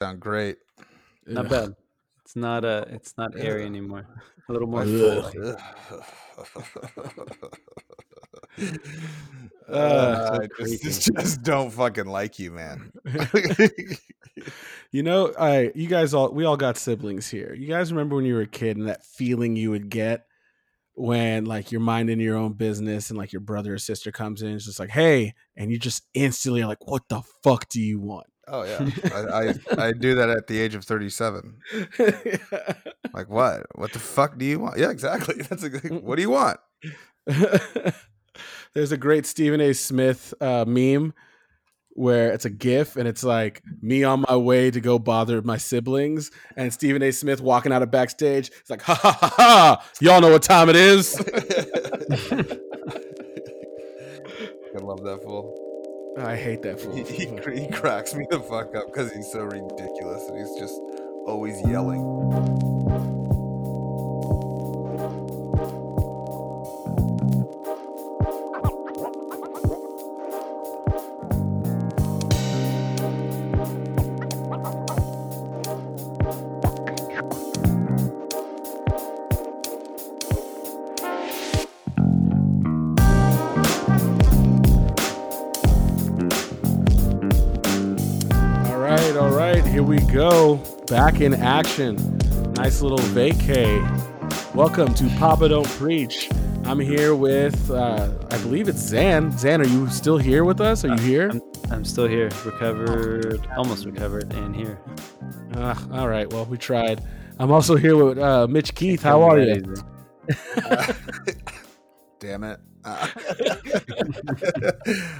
Sound great. Not bad. It's not uh it's not airy anymore. A little more full. Uh, Uh, I just, just don't fucking like you, man. you know, I you guys all we all got siblings here. You guys remember when you were a kid and that feeling you would get when like you're minding your own business and like your brother or sister comes in, it's just like, hey, and you just instantly are like, what the fuck do you want? Oh yeah, I, I I do that at the age of thirty-seven. Like what? What the fuck do you want? Yeah, exactly. That's good. What do you want? There's a great Stephen A. Smith uh, meme where it's a GIF and it's like me on my way to go bother my siblings, and Stephen A. Smith walking out of backstage. It's like, ha ha ha ha! Y'all know what time it is. I love that fool. I hate that fool. He, he, he cracks me the fuck up because he's so ridiculous and he's just always yelling. Go. Back in action. Nice little vacay. Welcome to Papa Don't Preach. I'm here with, uh, I believe it's Zan. Zan, are you still here with us? Are you here? I'm, I'm still here, recovered, almost recovered, and here. Ah, all right, well, we tried. I'm also here with uh, Mitch Keith. How are you? Damn it. Uh,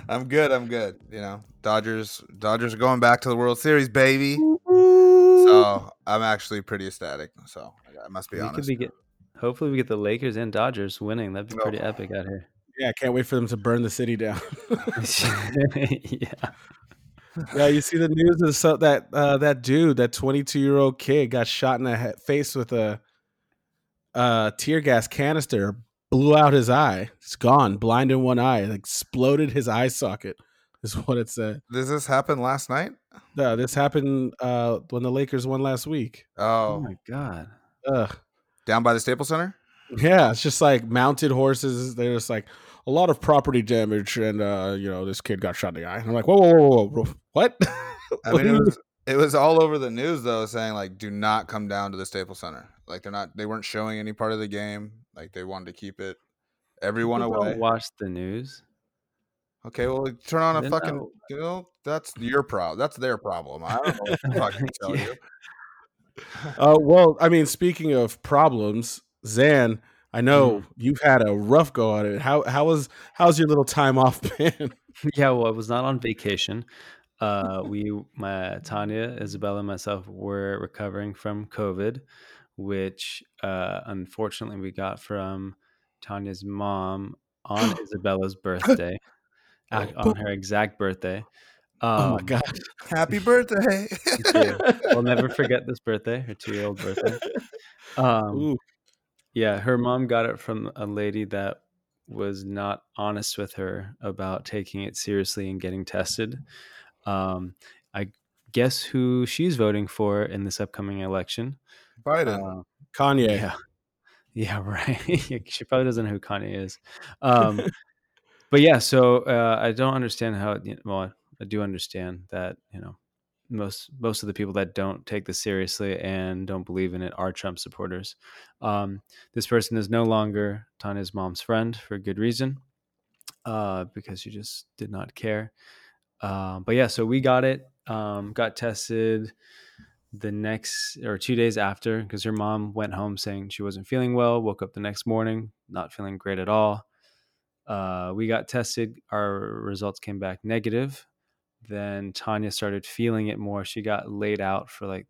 I'm good. I'm good. You know, Dodgers. Dodgers are going back to the World Series, baby. So I'm actually pretty ecstatic. So I must be We could honest. be get, hopefully we get the Lakers and Dodgers winning. That'd be Oh. pretty epic out here. Yeah, I can't wait for them to burn the city down. yeah. yeah, you see the news of so that uh, that dude, that 22 year old kid, got shot in the he- face with a uh, tear gas canister, blew out his eye. It's gone, blind in one eye, exploded his eye socket. Is what it said. Does this happen last night? Uh, this happened uh, when the Lakers won last week. Oh Oh, my god. Ugh. down by the Staples Center. Yeah, it's just like mounted horses. They're just like a lot of property damage, and uh, you know this kid got shot in the eye. And I'm like, whoa, whoa, whoa, whoa, whoa. what? I What mean, it was it was all over the news though, saying like, "Do not come down to the Staples Center." Like they're not, they weren't showing any part of the game. Like they wanted to keep it everyone People away. Don't watch the news. Okay, well, turn on a They're fucking. not- You know, that's your problem. That's their problem. I don't know what to tell Yeah. you. Uh, well, I mean, speaking of problems, Zan, I know you've had a rough go at it. How how was how's your little time off been? yeah, well, I was not on vacation. Uh, we, my Tanya, Isabella, and myself were recovering from COVID, which uh, unfortunately we got from Tanya's mom on Isabella's birthday, on her exact birthday. oh my Um, god! Happy birthday! We'll never forget this birthday, her two-year-old birthday. Um, yeah, her mom got it from a lady that was not honest with her about taking it seriously and getting tested. Um, I guess who she's voting for in this upcoming election. Biden. Uh, Kanye. yeah, yeah, right. She probably doesn't know who Kanye is. Um, but yeah, so uh, I don't understand how. Well, I do understand that you know most most of the people that don't take this seriously and don't believe in it are Trump supporters. Um, this person is no longer Tanya's mom's friend for good reason, uh, because she just did not care. Um, but yeah, so we got it. Um, got tested the next or two days after because her mom went home saying she wasn't feeling well. Woke up the next morning not feeling great at all. Uh, we got tested. Our results came back negative. Then Tanya started feeling it more. She got laid out for like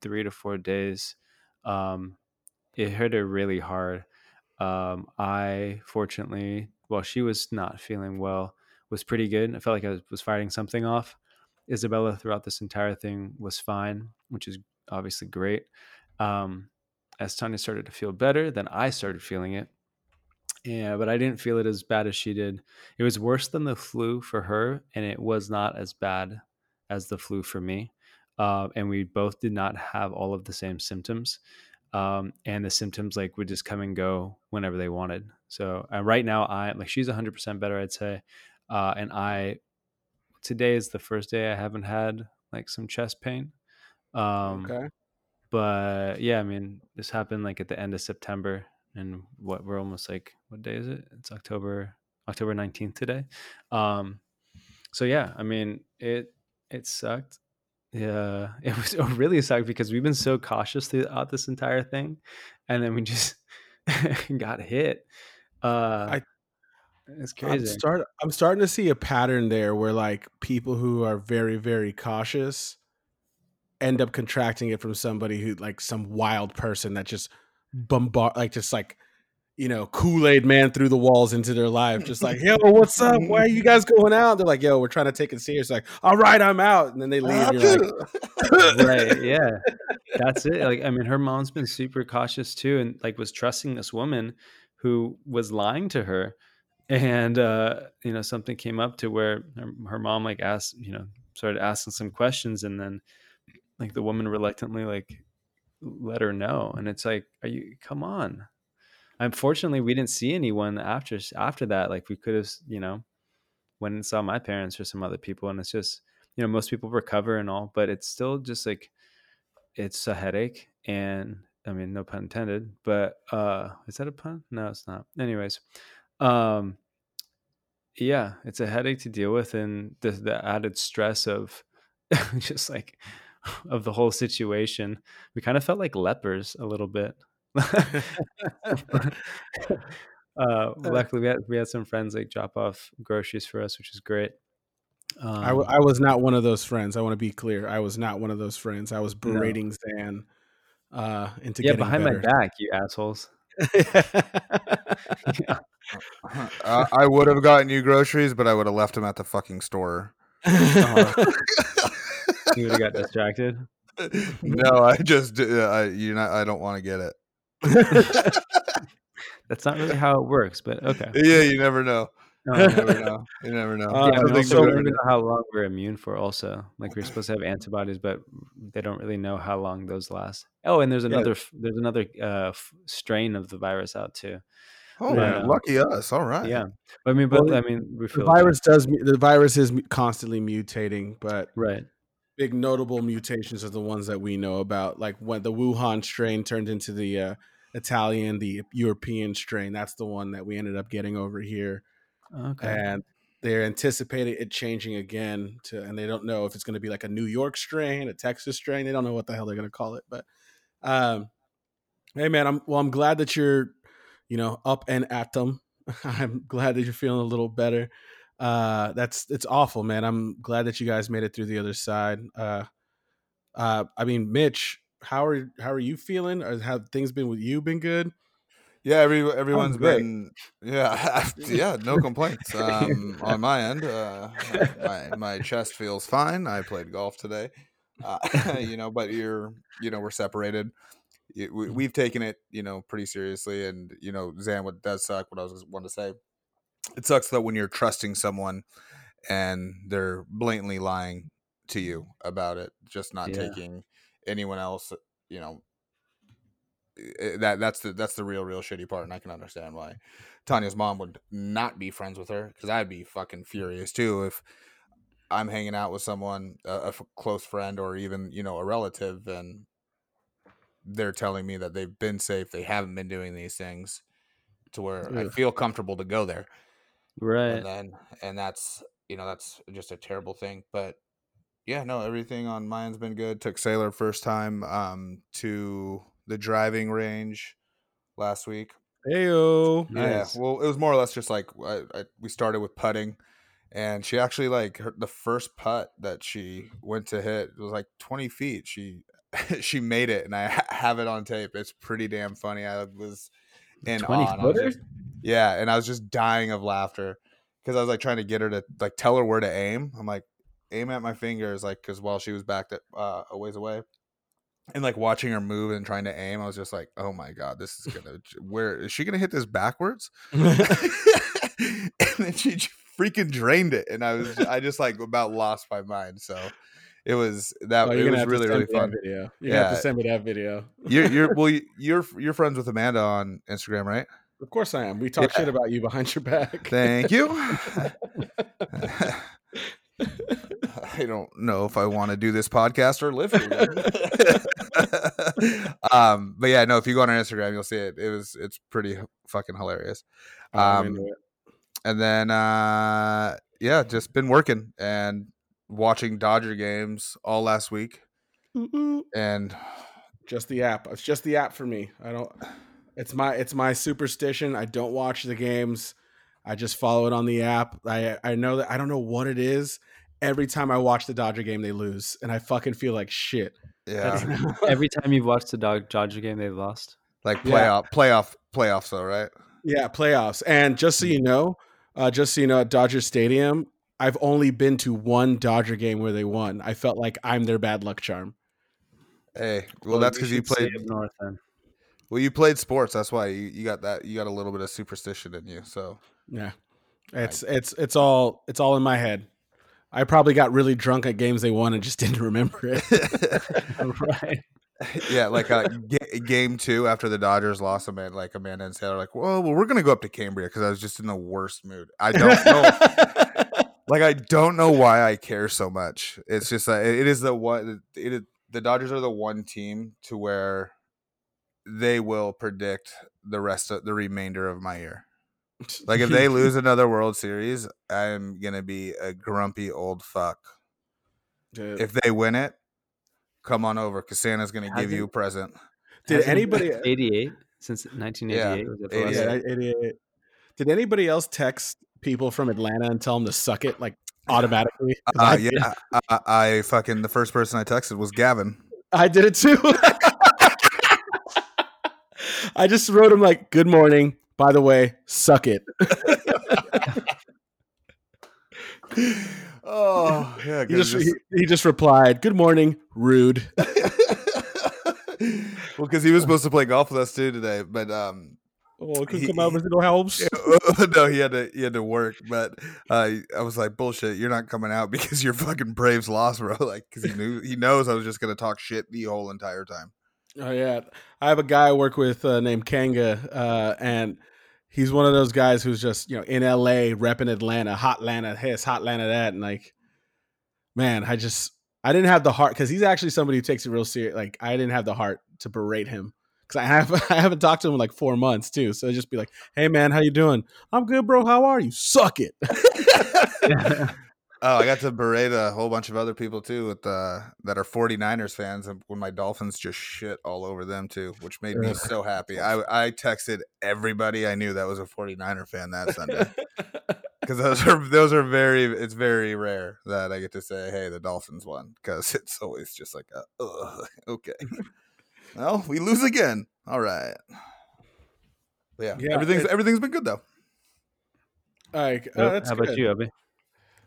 three to four days. Um, it hurt her really hard. Um, I fortunately, well, she was not feeling well, was pretty good. I felt like I was, was fighting something off. Isabella throughout this entire thing was fine, which is obviously great. Um, as Tanya started to feel better, then I started feeling it. Yeah, but I didn't feel it as bad as she did. It was worse than the flu for her, and it was not as bad as the flu for me. uh, and we both did not have all of the same symptoms. Um, and the symptoms like would just come and go whenever they wanted. So uh, right now, I like she's 100% better, I'd say, uh, and I today is the first day I haven't had like some chest pain. Um, Okay. but yeah, I mean, this happened like at the end of September, and what we're almost like, what day is it? It's October October 19th today. Um, so yeah, I mean, it it sucked. Yeah, it was it really sucked because we've been so cautious throughout this entire thing, and then we just got hit. Uh, I- it's I'm crazy. start I'm starting to see a pattern there where like people who are very very cautious end up contracting it from somebody who like some wild person that just bombard like just like you know Kool-Aid man through the walls into their life just like yo what's up? Why are you guys going out? They're like yo we're trying to take it serious. Like all right I'm out. And then they leave you're like right yeah. That's it like i mean her mom's been super cautious too and like was trusting this woman who was lying to her. And uh you know something came up to where her, her mom like asked you know started asking some questions and then like the woman reluctantly like let her know. And it's like are you come on unfortunately we didn't see anyone after after that like we could have you know went and saw my parents or some other people and it's just you know most people recover and all but it's still just like it's a headache and i mean no pun intended but uh is that a pun? No it's not. Anyways um yeah it's a headache to deal with and the, the added stress of just like of the whole situation. We kind of felt like lepers a little bit uh luckily we had we had some friends like drop off groceries for us which is great um, I, w- I was not one of those friends I want to be clear I was not one of those friends I was No. berating Zan uh into yeah getting behind better. my back you assholes uh, I would have gotten you groceries, but I would have left them at the fucking store. Uh-huh. you would have got distracted no, I just uh, I you know I don't want to get it. that's not really how it works but okay Yeah, you never know. You never know. You never know. Uh, yeah, I and think also we don't know how long we're immune for. Also, like we're supposed to have antibodies, but they don't really know how long those last. Oh, and there's another f- there's another uh, f- strain of the virus out too. oh, Yeah. lucky us. All right. Yeah, I mean, but Well, I mean, we the virus does the virus is constantly mutating but right. Big notable mutations are the ones that we know about like when the wuhan strain turned into the uh, italian the european strain that's the one that we ended up getting over here Okay. and they're anticipating it changing again to and they don't know if it's going to be like a new york strain a texas strain they don't know what the hell they're going to call it but um hey man i'm well i'm glad that you're you know up and at them i'm glad that you're feeling a little better uh that's it's awful man i'm glad that you guys made it through the other side uh uh i mean mitch how are how are you feeling or have things been with you been good Yeah, every everyone's been yeah yeah no complaints um, on my end. Uh, my my chest feels fine. I played golf today, uh, you know, but you're you know we're separated. We, we've taken it you know pretty seriously, and you know Zan, what does suck. What I was wanting to say, it sucks that when you're trusting someone and they're blatantly lying to you about it, just not Yeah. taking anyone else, you know, eh, that that's the that's the real real shitty part and i can understand why. Tanya's mom would not be friends with her because i'd be fucking furious too if i'm hanging out with someone a close friend or even you know a relative and they're telling me that they've been safe they haven't been doing these things to where i feel comfortable to go there right. and then and that's you know that's just a terrible thing but yeah no everything on mine's been good took sailor first time um to the driving range last week Heyo. Nice. yeah well it was more or less just like I, I, we started with putting and she actually like her, the first putt that she went to hit was like 20 feet she she made it and i ha- have it on tape it's pretty damn funny i was 20 and I was footer? just- yeah and i was just dying of laughter because i was like trying to get her to like tell her where to aim. I'm like aim at my fingers like because while she was backed at, uh, a ways away. And like watching her move and trying to aim i was just like oh my god this is gonna where is she gonna hit this backwards? And then she freaking drained it and i was i just like about lost my mind so it was that Oh, it was really really fun. video. You're have to send me that video. You're you're well you- you're you're friends with Amanda on Instagram, right? Of course I am. We talk Yeah. shit about you behind your back. Thank you. I don't know if I want to do this podcast or live here. um, but yeah, no. If you go on our Instagram, you'll see it. It was it's pretty fucking hilarious. Um, and then uh, yeah, just been working and watching Dodger games all last week, Ooh-ooh. and Just the app. It's just the app for me. I don't. It's my it's my superstition. I don't watch the games. I just follow it on the app. I I know that I don't know what it is. Every time I watch the Dodger game, they lose, and I fucking feel like shit. yeah, Every time you've watched the Dodger game, they've lost. like Yeah. playoff playoff playoffs though, right? yeah, playoffs. And just so you know, uh, just so you know, at Dodger Stadium, I've only been to one Dodger game where they won. I felt like I'm their bad luck charm. Hey, well, that's because you played. up north then. Well, you played sports. That's why you, you got that. You got a little bit of superstition in you. So Yeah. It's it's it's all it's all in my head. I probably got really drunk at games they won and just didn't remember it. right. yeah, like uh, ga- game two after the Dodgers lost, Amanda, like Amanda and Taylor, like, well, well, we're gonna go up to Cambria because I was just in the worst mood. I don't know, like, I don't know why I care so much. It's just that it is the one. It is the Dodgers are the one team to where they will predict the rest of the remainder of my year. Like if they lose another World Series, I'm gonna be a grumpy old fuck. Dude, If they win it, come on over because Santa's gonna give you a present. did Hasn't it been anybody 88 since 1988 was that the last 88. yeah, 88. Did anybody else text people from Atlanta and tell them to suck it like automatically. Uh, I, yeah, I, I, I fucking the first person I texted was Gavin. I did it too. I just wrote him like, "Good morning. By the way, suck it." Oh yeah, He just, he, he just replied, "Good morning, rude." well, because he was supposed to play golf with us too today, but um, Oh, He- come out with no helps. no, he had to he had to work. But uh, I was like, bullshit, you're not coming out because your fucking Braves lost, bro. Like, because he knew he knows I was just gonna talk shit the whole entire time. Oh yeah, I have a guy I work with uh, named Kanga, uh, and he's one of those guys who's just you know in LA repping Atlanta, hot Atlanta his hot Atlanta that, and like, man, I just I didn't have the heart because he's actually somebody who takes it real serious. Like I didn't have the heart to berate him because I have I haven't talked to him in like four months too. So I'd just be like, hey man, how you doing? I'm good, bro. How are you? Suck it. Oh, I got to berate a whole bunch of other people too with uh, that are 49ers fans and when my Dolphins just shit all over them too, which made me so happy. I I texted everybody I knew that was a 49er fan that Sunday. Because those are those are very it's very rare that I get to say, hey, the Dolphins won. Because it's always just like a, Ugh, okay. Well, we lose again. All right. Yeah, Yeah, everything's it- everything's been good though. All right, uh, How that's about good. you, Abby?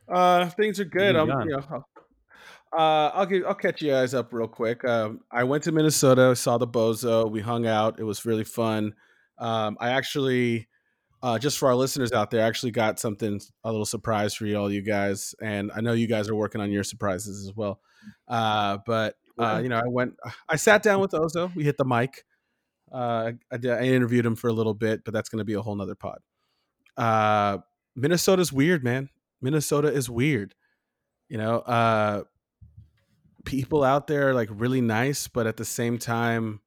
Uh, things are good. I'm, you know, uh, I'll give, I'll catch you guys up real quick. Um, I went to Minnesota, saw the Bozo. We hung out. It was really fun. Um, I actually, uh, just for our listeners out there, I actually got something, a little surprise for you all, you guys. And I know you guys are working on your surprises as well. Uh, but uh, you know, I went, I sat down with Ozo. We hit the mic. Uh, I, did, I interviewed him for a little bit, but that's going to be a whole nother pod. Uh, Minnesota's weird, man. Minnesota is weird. You know, uh people out there are like really nice, but at the same time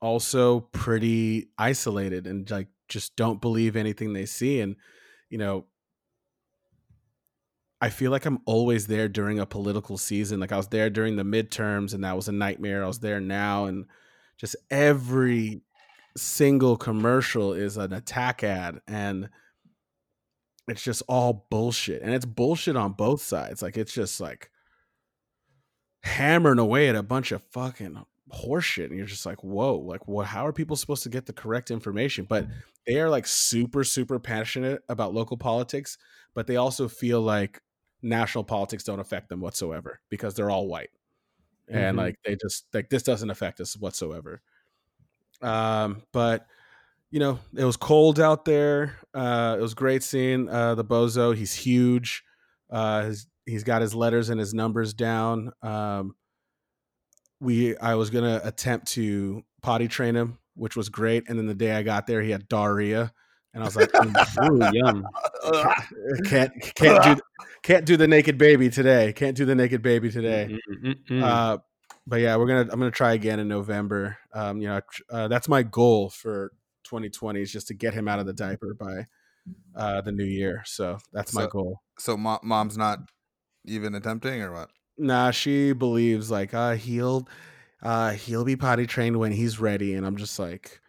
also pretty isolated and like just don't believe anything they see and you know I feel like I'm always there during a political season. Like I was there during the midterms and that was a nightmare. I was there now and just every single commercial is an attack ad and it's just all bullshit and it's bullshit on both sides like it's just like hammering away at a bunch of fucking horseshit and you're just like whoa like what how are people supposed to get the correct information but they are like super super passionate about local politics but they also feel like national politics don't affect them whatsoever because they're all white and Mhm. like they just like this doesn't affect us whatsoever um but you know, it was cold out there. Uh, it was great seeing uh, the bozo. He's huge. Uh, his, he's got his letters and his numbers down. Um, we I was gonna attempt to potty train him, which was great. And then the day I got there, he had diarrhea, and I was like, Ooh, yum. can't can't do can't do the naked baby today. Can't do the naked baby today. Uh, but yeah, we're gonna I'm gonna try again in November. Um, you know, uh, that's my goal for 2020 is just to get him out of the diaper by uh, the new year. So that's my So- goal. So mo- mom's not even attempting, or what? Nah, she believes like uh, he'll uh, he'll be potty trained when he's ready, and I'm just like,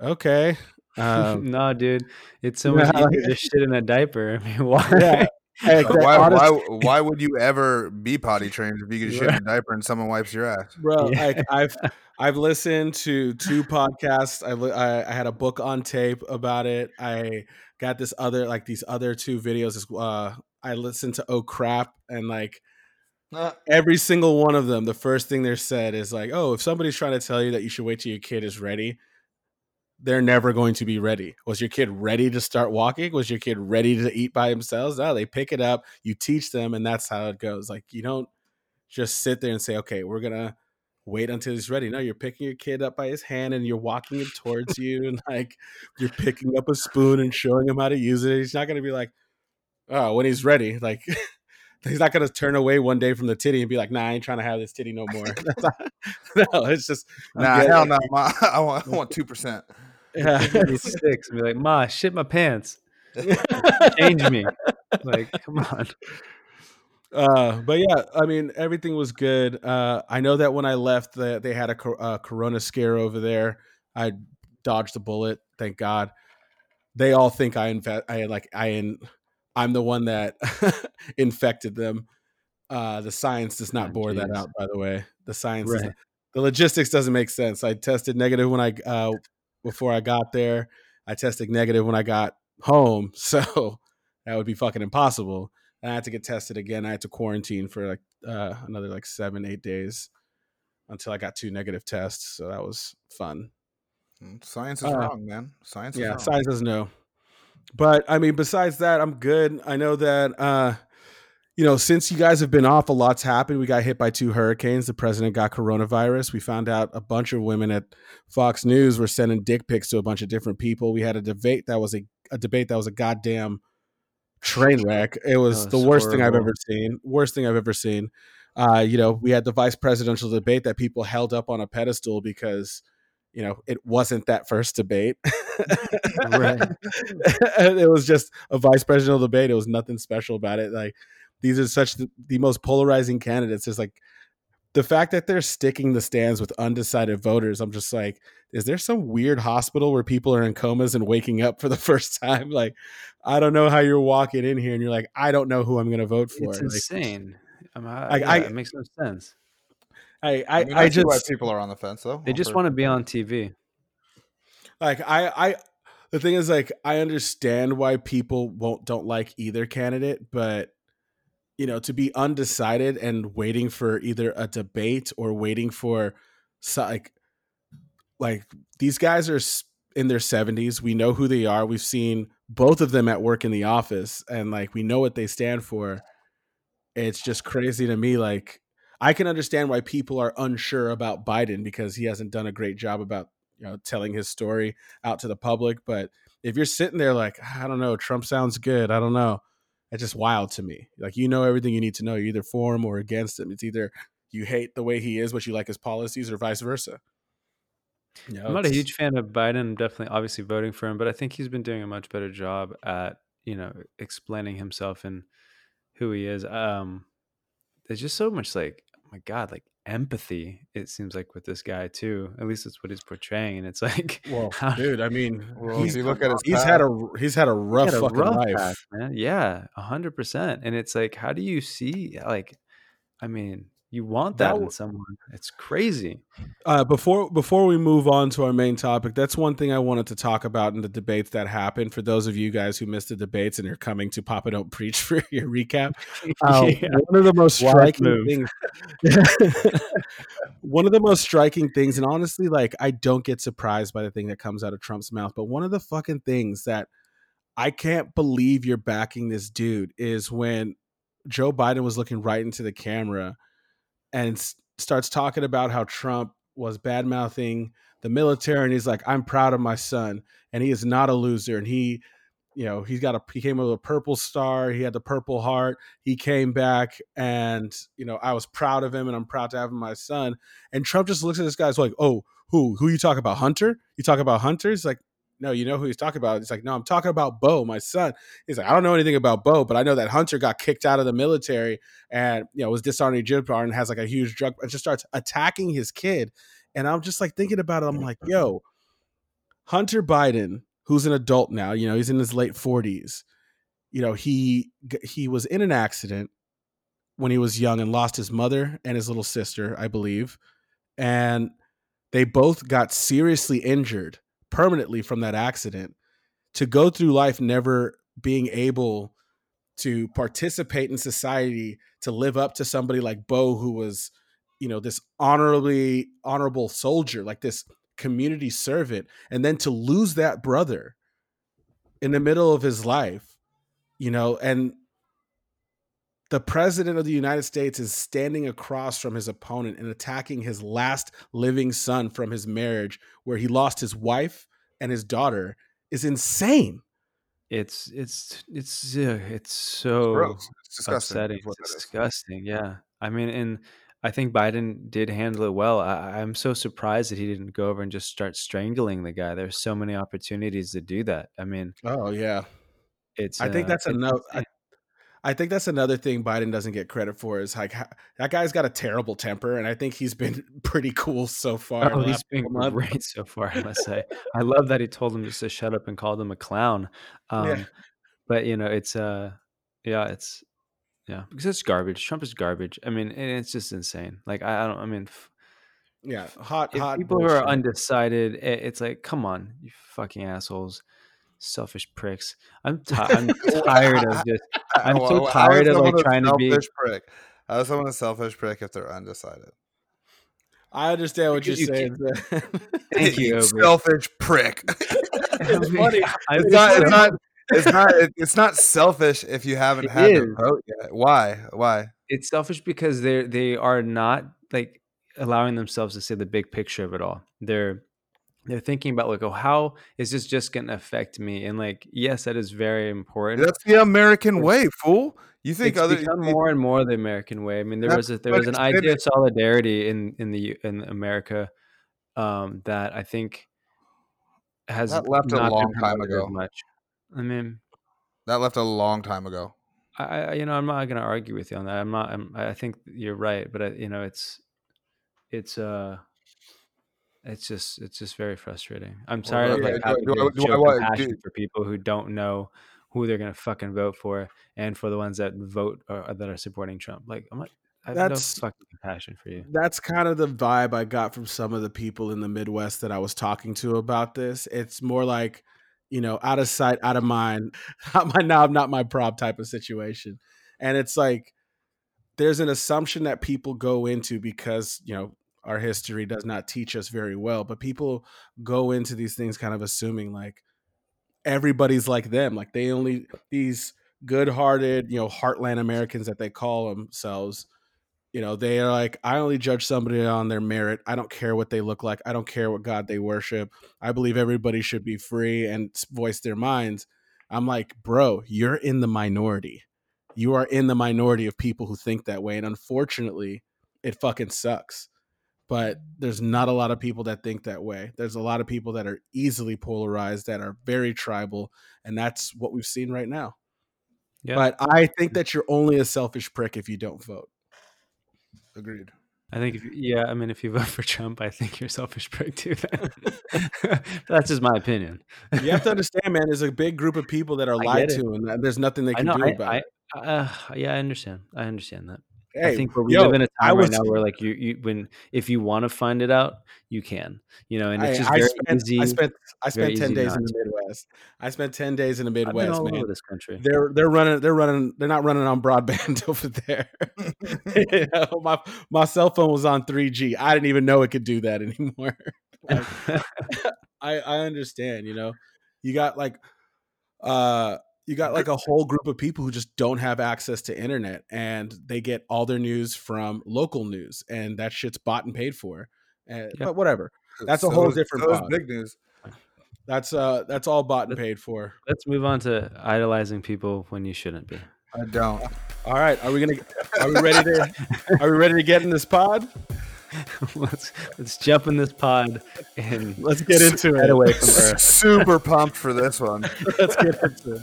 okay. Um, no, dude, it's so much Yeah. easier to shit in a diaper. I mean, why? yeah, Like, Like, why, why, why would you ever be potty trained if you could shit in a diaper and someone wipes your ass? bro. Yeah. Like I've I've listened to two podcasts. I, li- I I had a book on tape about it. I got this other like these other two videos. This, Uh, I listened to Oh Crap and like every single one of them. The first thing they're said is like, oh, if somebody's trying to tell you that you should wait till your kid is ready. They're never going to be ready. Was your kid ready to start walking? Was your kid ready to eat by themselves? No, they pick it up, you teach them, and that's how it goes. Like you don't just sit there and say, okay, we're gonna wait until he's ready. No, you're picking your kid up by his hand and you're walking him towards you, and like you're picking up a spoon and showing him how to use it. He's not gonna be like, oh, when he's ready, like he's not gonna turn away one day from the titty and be like, nah, I ain't trying to have this titty no more. No, it's just Nah, hell no. Ma, I want, I want two percent. Yeah. Six and be like, Ma, shit my pants. Change me. Like, come on. Uh, but yeah, I mean, everything was good. Uh, I know that when I left, the, they had a cor- uh, corona scare over there. I dodged a bullet, thank God. They all think I infect. I like I in, I'm the one that infected them. Uh, the science does not Oh, bore that out, by the way. The science, Right. the logistics doesn't make sense. I tested negative when I uh, before I got there. I tested negative when I got home, so that would be fucking impossible. And I had to get tested again. I had to quarantine for like uh, another like seven, eight days until I got two negative tests. So that was fun. Mm, Science is Uh, wrong, man. Science is Yeah, science says no. But I mean, besides that, I'm good. I know that uh, you know, since you guys have been off, a lot's happened. We got hit by two hurricanes. The president got coronavirus. We found out a bunch of women at Fox News were sending dick pics to a bunch of different people. We had a debate that was a, a debate that was a goddamn train wreck. It was, That the worst thing I've ever seen. Worst thing I've ever seen. Uh, you know, we had the vice presidential debate that people held up on a pedestal because, you know, it wasn't that first debate. Right. it was just a vice presidential debate. It was nothing special about it. Like these are such the, the most polarizing candidates. It's like the fact that they're sticking the stands with undecided voters. I'm just like, is there some weird hospital where people are in comas and waking up for the first time? Like, I don't know how you're walking in here and you're like, I don't know who I'm going to vote for. It's Like, insane. I mean, I, I- yeah, I- it makes no sense. I, I, I, mean, I, I, see why people are on the fence though. They just want to be on TV. like I I the thing is like I understand why people won't don't like either candidate, but you know, to be undecided and waiting for either a debate or waiting for like like these guys are in their 70s. We know who they are. We've seen both of them at work in the office and like we know what they stand for. It's just crazy to me like I can understand why people are unsure about Biden because he hasn't done a great job about you know telling his story out to the public. But if you're sitting there like I don't know, Trump sounds good. I don't know. It's just wild to me. Like you know everything you need to know. You're either for him or against him. It's either you hate the way he is, but you like his policies, or vice versa. You know, I'm not a huge fan of Biden. I'm definitely obviously voting for him, but I think he's been doing a much better job at, you know, explaining himself and who he is. Um there's just so much like, oh my God, like empathy, it seems like with this guy too. At least that's what he's portraying. And it's like Well, how- dude, I mean, Well, he's, look at his he's had a he's had a rough had a fucking rough life. path, man. Yeah, a hundred percent. And it's like, how do you see like I mean, you want That that, in someone. It's crazy. Uh, before before we move on to our main topic, that's one thing I wanted to talk about in the debates that happened. For those of you guys who missed the debates and you're coming to Papa Don't Preach for your recap, uh, Yeah. one of the most striking things, one of the most striking things, and honestly, like I don't get surprised by the thing that comes out of Trump's mouth, but one of the fucking things that I can't believe you're backing this dude is when Joe Biden was looking right into the camera and starts talking about how Trump was bad mouthing the military, and he's like, "I'm proud of my son, and he is not a loser, and he." You know, he's got a he came with a purple star, he had the purple heart, he came back and you know, I was proud of him and I'm proud to have him my son. And Trump just looks at this guy's like, Oh, who? Who you talk about? Hunter? You talk about Hunter? He's like, No, you know who he's talking about? He's like, No, I'm talking about Bo, my son. He's like, I don't know anything about Bo, but I know that Hunter got kicked out of the military and you know was dishonoring Jibbar and has like a huge drug and just starts attacking his kid. And I'm just like thinking about it. I'm like, yo, Hunter Biden, who's an adult now, you know, he's in his late 40s. You know, he he was in an accident when he was young and lost his mother and his little sister, I believe. And they both got seriously injured permanently from that accident. To go through life never being able to participate in society, to live up to somebody like Bo, who was, you know, this honorably honorable soldier, like this community servant, and then to lose that brother in the middle of his life, you know, and the president of the United States is standing across from his opponent and attacking his last living son from his marriage, where he lost his wife and his daughter, is insane. It's it's it's uh, it's so Gross. It's disgusting. upsetting. It's it is. disgusting. Yeah. I mean, and I think Biden did handle it well. I, I'm so surprised that he didn't go over and just start strangling the guy. There's so many opportunities to do that. I mean, Oh yeah, it's. I think uh, that's it's another. I, insane. I think that's another thing Biden doesn't get credit for is like that guy's got a terrible temper, and I think he's been pretty cool so far. Oh, he's been months. great so far, I must say. I love that he told him just to shut up and called him a clown. Um, Yeah. but you know, it's uh, yeah, it's yeah, because it's garbage. Trump is garbage. I mean, and it's just insane. Like I, I don't. I mean, f- Yeah, hot, hot. people who are undecided, it's like, come on, you fucking assholes, selfish pricks. I'm ti- I'm tired of just. I'm Well, so tired of like someone a trying to be. selfish prick? I How is someone a selfish prick if they're undecided? I understand what you're you saying. Thank you, You selfish prick. It's funny. It's not. It's not. It's not. It's not selfish if you haven't It had is. to vote yet. Why? Why? it's selfish because they're they are not like allowing themselves to see the big picture of it all. They're they're thinking about like, oh, how is this just going to affect me? And like, yes, that is very important. That's the American It's- way, fool. You think it's other? become more and more the American way. I mean, there was a, there was an idea of solidarity in in the in America um, that I think has That left a long time ago. much. I mean, That left a long time ago. I, I you know I'm not going to argue with you on that. I'm not. I'm, I think you're right, but I, you know it's it's uh it's just it's just very frustrating. I'm Well, tired like having do I- do I show compassion for people who don't know who they're going to fucking vote for, and for the ones that vote or that are supporting Trump. Like I'm like I have That's- no fucking compassion for you. That's kind of the vibe I got from some of the people in the Midwest that I was talking to about this. It's more like, you know, out of sight, out of mind, not my knob, not my prob type of situation. And it's like there's an assumption that people go into because, you know, our history does not teach us very well, but people go into these things kind of assuming like everybody's like them. Like they only these good-hearted, you know, heartland Americans that they call themselves you know they are like i only judge somebody on their merit. I don't care what they look like. I don't care what god they worship. I believe everybody should be free and voice their minds. I'm like bro you're in the minority. You are in the minority of people who think that way and unfortunately it fucking sucks but there's not a lot of people that think that way there's a lot of people that are easily polarized that are very tribal and that's what we've seen right now Yeah, but i think that you're only a selfish prick if you don't vote Agreed. I think if, yeah, I mean if you vote for Trump, I think you're a selfish prick too. That's just my opinion. you have to understand, man. There's a big group of people that are lied to, and there's nothing they can know. do I, about I, it. uh, yeah, I understand. I understand that. Hey, I think where we yo, live in a time was- right now where like you, you when if you want to find it out, you can. You know, and it's just I very spent, easy. I spent I spent ten days in the. Midwest. I spent ten days in the Midwest, man. this country. They're they're running they're running they're not running on broadband over there. You know, my my cell phone was on 3G. I didn't even know it could do that anymore. Like, I I understand, you know. You got like uh you got like a whole group of people who just don't have access to internet and they get all their news from local news and that shit's bought and paid for. And, Yep. But whatever. That's a So whole is- different so pod. big news. That's uh that's all bought and paid for. Let's move on to idolizing people when you shouldn't be. I don't. All right, are we gonna are we ready to are we ready to get in this pod? let's let's jump in this pod and Let's get into head it. away from Earth. Super pumped for this one. Let's get into it.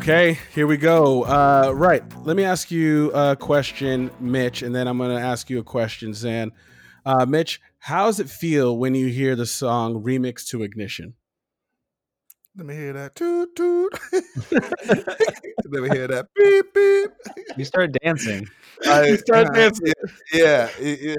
Okay, here we go. Uh, right, let me ask you a question, Mitch, and then I'm going to ask you a question, Zan. Uh, Mitch, how does it feel when you hear the song "Remix to Ignition"? Let me hear that toot toot. Let me hear that beep beep. you start dancing. I You start dancing. Yeah, yeah,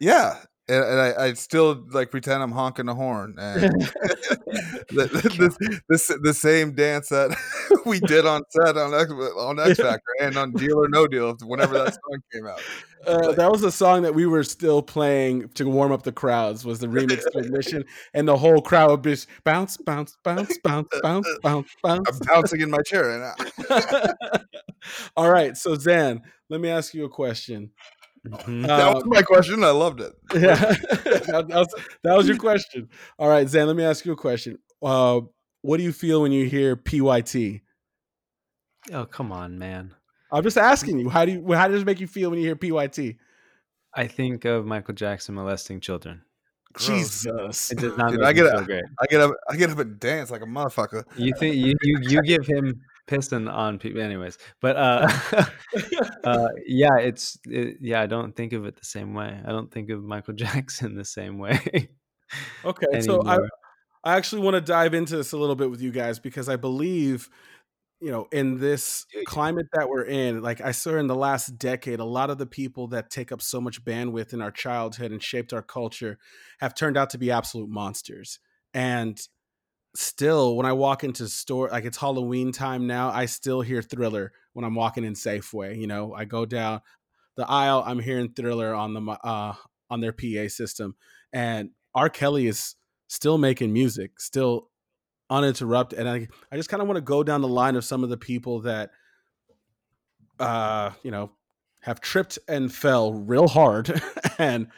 yeah. And, and I, I still like pretend I'm honking the horn, and the, this the same dance that we did on set on X, on X Factor and on Deal or No Deal whenever that song came out. Uh, that was a song that we were still playing to warm up the crowds. Was the remix to Ignition, and the whole crowd would be just bounce, bounce, bounce, bounce, bounce, bounce, I'm bouncing in my chair, and I, All right, so Zan, let me ask you a question. Mhm. that was Um, my question. I loved it. Yeah, that, that was, that was your question. All right, Zan, let me ask you a question. Uh, what do you feel when you hear PYT? Oh come on, man. I'm just asking you. How do you? How does it make you feel when you hear PYT? I think of Michael Jackson molesting children. Jesus. It does not Dude, make I me get feel a- great. I get up, I get up and dance like a motherfucker. You think you you, you give him piston on people, anyways. But uh, uh, yeah, it's it, yeah. I don't think of it the same way. I don't think of Michael Jackson the same way. Okay, so I. I actually want to dive into this a little bit with you guys because I believe, you know, in this climate that we're in, like I saw in the last decade, a lot of the people that take up so much bandwidth in our childhood and shaped our culture have turned out to be absolute monsters. And still, when I walk into store, like it's Halloween time now, I still hear Thriller when I'm walking in Safeway. You know, I go down the aisle, I'm hearing Thriller on the uh, on their PA system, and R. Kelly is still making music, still uninterrupted. And I, I just kind of want to go down the line of some of the people that, uh, you know, have tripped and fell real hard. and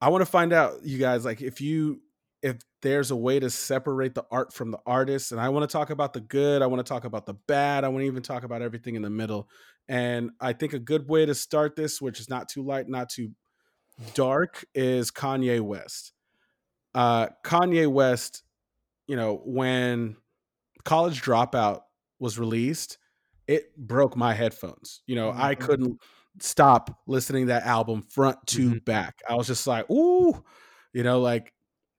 I want to find out, you guys, like if you, if there's a way to separate the art from the artist. And I want to talk about the good. I want to talk about the bad. I want to even talk about everything in the middle. And I think a good way to start this, which is not too light, not too dark, is Kanye West. Uh, Kanye West, you know, when College Dropout was released, it broke my headphones. You know, I Mhm. couldn't stop listening to that album front to Mhm. back. I was just like, ooh, you know, like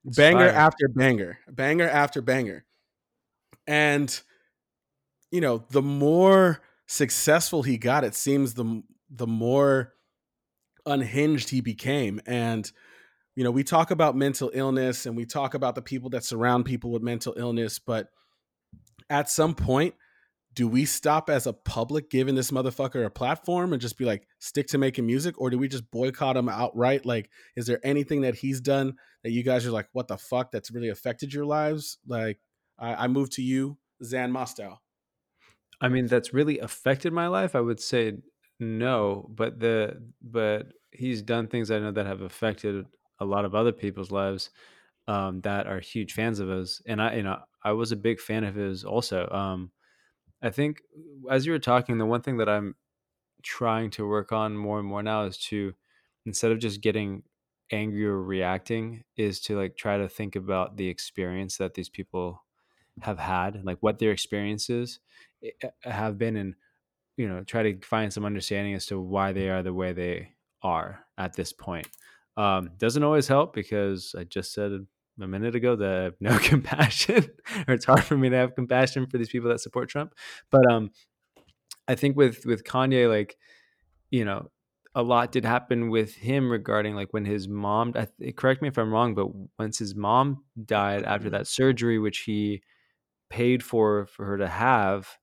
banger fire. after banger, banger after banger. And you know, the more successful he got, it seems the the more unhinged he became. And you know, we talk about mental illness and we talk about the people that surround people with mental illness, but at some point, do we stop as a public giving this motherfucker a platform and just be like, stick to making music, or do we just boycott him outright? Like, is there anything that he's done that you guys are like, what the fuck, that's really affected your lives? Like, I, I move to you, Zan Mostow. I mean, that's really affected my life. I would say no, but the but he's done things I know that have affected a lot of other people's lives um, that are huge fans of his, and I you know I was a big fan of his also. Um, I think as you were talking, the one thing that I'm trying to work on more and more now is to instead of just getting angry or reacting, is to like try to think about the experience that these people have had, like what their experiences eh, have been, and you know, try to find some understanding as to why they are the way they are at this point. Um, doesn't always help because I just said a minute ago the no compassion, or it's hard for me to have compassion for these people that support Trump. But um, I think with with Kanye, like you know, a lot did happen with him regarding like when his mom. Correct me if I'm wrong, but once his mom died after that surgery, which he paid for for her to have,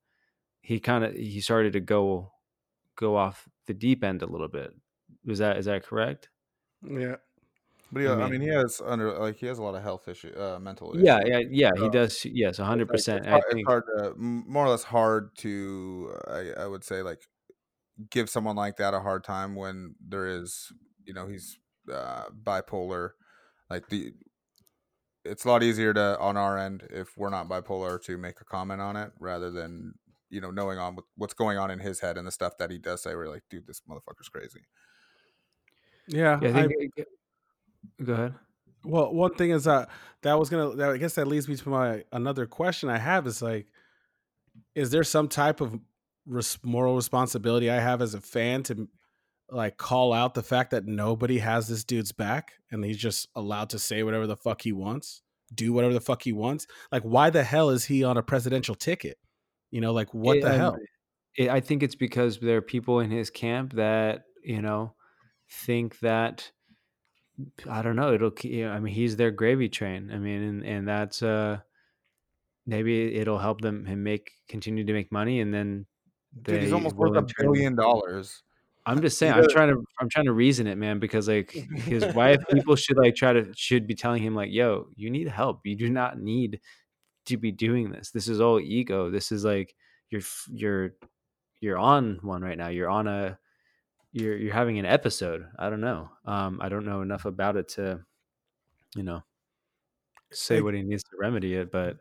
he kind of he started to go go off the deep end a little bit. Is that is that correct? Yeah. But yeah, I I mean, mean- he has under like he has a lot of health issue, uh, mental issues. Yeah, yeah, yeah. He does. Yes, hundred percent. It's, I hard, it's hard to, more or less hard to, uh, I, I would say, like, give someone like that a hard time when there is, you know, he's uh, bipolar. Like the, it's a lot easier to on our end if we're not bipolar to make a comment on it rather than you know knowing on what's going on in his head and the stuff that he does say. We're like, dude, this motherfucker's crazy. Yeah. Yeah, I I- think. Go ahead. Well, one thing is that that was gonna. That, I guess that leads me to my another question I have is like, is there some type of res- moral responsibility I have as a fan to like call out the fact that nobody has this dude's back and he's just allowed to say whatever the fuck he wants, do whatever the fuck he wants? Like, why the hell is he on a presidential ticket? You know, like what It- the um, hell? it- I think it's because there are people in his camp that you know think that I don't know. It'll. ke- you know, I mean, he's their gravy train. I mean, and and that's uh maybe it'll help them him make continue to make money, and then Dude, he's almost worth a billion dollars. I'm just saying. I'm trying to. I'm trying to reason it, man, because like his wife, people should like try to should be telling him like, "Yo, you need help. You do not need to be doing this. This is all ego. This is like you're you're you're on one right now. You're on a you're you're having an episode. I don't know. Um, I don't know enough about it to, you know, say what he needs to remedy it. But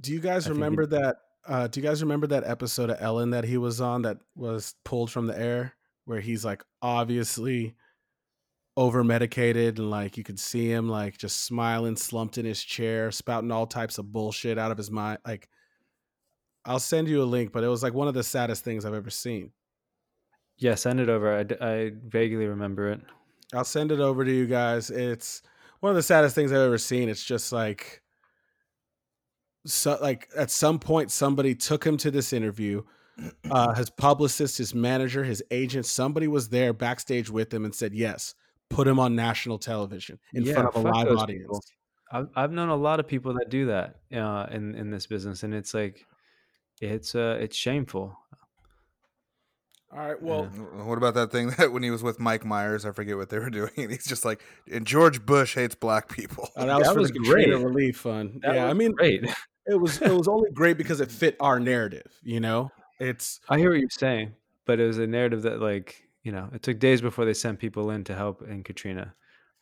Do you guys I he- remember that? Uh, do you guys remember that episode of Ellen that he was on that was pulled from the air, where he's like obviously over medicated and like you could see him like just smiling, slumped in his chair, spouting all types of bullshit out of his mind. Like, I'll send you a link, but it was like one of the saddest things I've ever seen. Yeah, send it over. I, I vaguely remember it. I'll send it over to you guys. It's one of the saddest things I've ever seen. It's just like so like at some point somebody took him to this interview. Uh his publicist, his manager, his agent, somebody was there backstage with him and said, "Yes, put him on national television in Yeah, front of a fuck live audience." people. I've I've known a lot of people that do that uh, in in this business, and it's like it's uh it's shameful. All right, well, W- What about that thing that when he was with Mike Myers, I forget what they were doing, and he's just like, and George Bush hates black people. uh, that was That was the Katrina great. Relief Fund. That yeah, I mean, great. it was it was only great because it fit our narrative. You know, it's I hear what you're saying, but it was a narrative that like you know it took days before they sent people in to help in Katrina.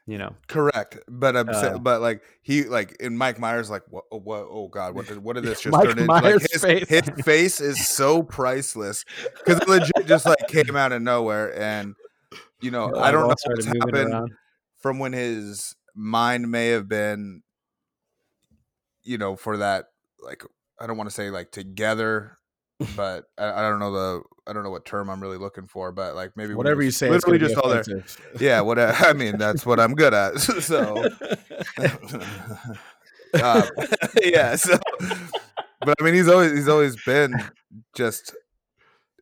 You know, Correct, but I'm Uh, but like he like in Mike Myers like what oh, what oh god what did what did this just Mike turn into? Myers' Like his face. his face is so priceless because it legit just like came out of nowhere and you know I don't know what's happened from when his mind may have been you know for that like I don't want to say like together but I, I don't know the I don't know what term I'm really looking for but like maybe whatever you say. Literally just all there yeah what I mean that's what I'm good at so uh, yeah. So, but I mean, he's always he's always been just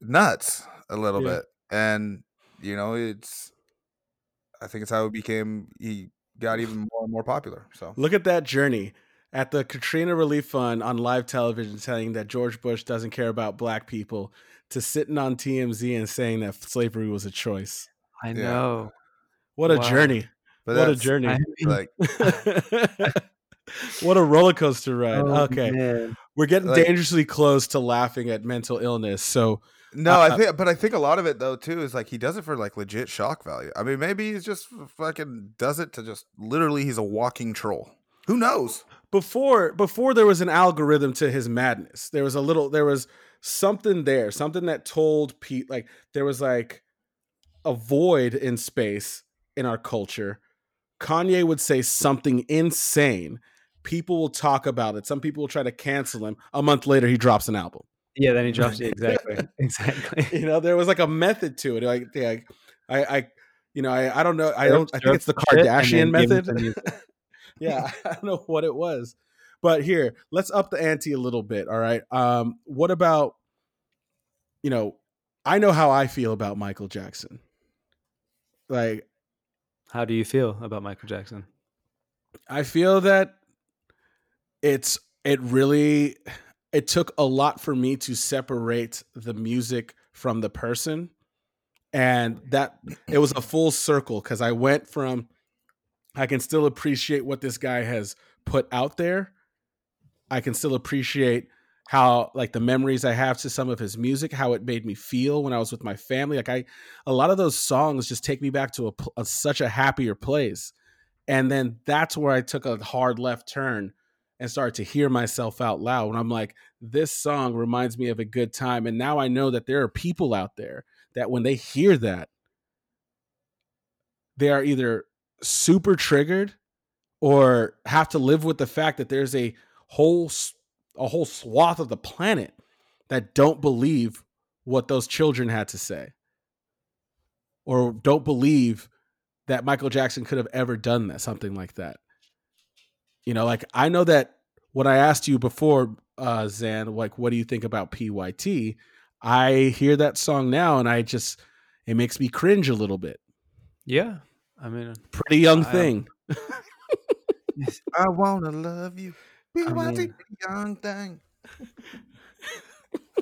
nuts a little Yeah. bit, and you know, it's. I think it's how he became. He got even more and more popular. So Look at that journey at the Katrina Relief Fund on live television saying that George Bush doesn't care about black people to sitting on TMZ and saying that slavery was a choice. I Yeah. know. What a Wow. journey. but what a journey. I mean, Like what a roller coaster ride. oh, okay. man. We're getting Like- dangerously close to laughing at mental illness. So no, Uh, I think, but I think a lot of it though too is like he does it for like legit shock value. I mean, maybe he's just fucking does it to just literally he's a walking troll. Who knows? Before before there was an algorithm to his madness there was a little there was something there something that told pete like there was like a void in space in our culture. Kanye would say something insane. People will talk about it. Some people will try to cancel him. A month later he drops an album. Yeah, then he drops it exactly. exactly. you know there was like a method to it. Like yeah, i i you know i, I don't know. I don't i think it's the surf shit, and kardashian then give him method. yeah, I don't know what it was. But here, let's up the ante a little bit. All right. Um, what about, you know, I know how I feel about Michael Jackson. Like, How do you feel about Michael Jackson? I feel that it's it really it took a lot for me to separate the music from the person and that it was a full circle cuz I went from I can still appreciate what this guy has put out there. I can still appreciate how like the memories I have to some of his music, how it made me feel when I was with my family. Like I a lot of those songs just take me back to a, a such a happier place. And then that's where I took a hard left turn and started to hear myself out loud when I'm like, this song reminds me of a good time. And now I know that there are people out there that when they hear that, they are either super triggered or have to live with the fact that there's a whole a whole swath of the planet that don't believe what those children had to say or don't believe that Michael Jackson could have ever done that something like that. You know, like I know that when I asked you before, uh, Zan, like, what do you think about PYT? I hear that song now and I just, it makes me cringe a little bit. Yeah. I mean, uh, Pretty young I- thing. I wanna love you. I mean- young thing.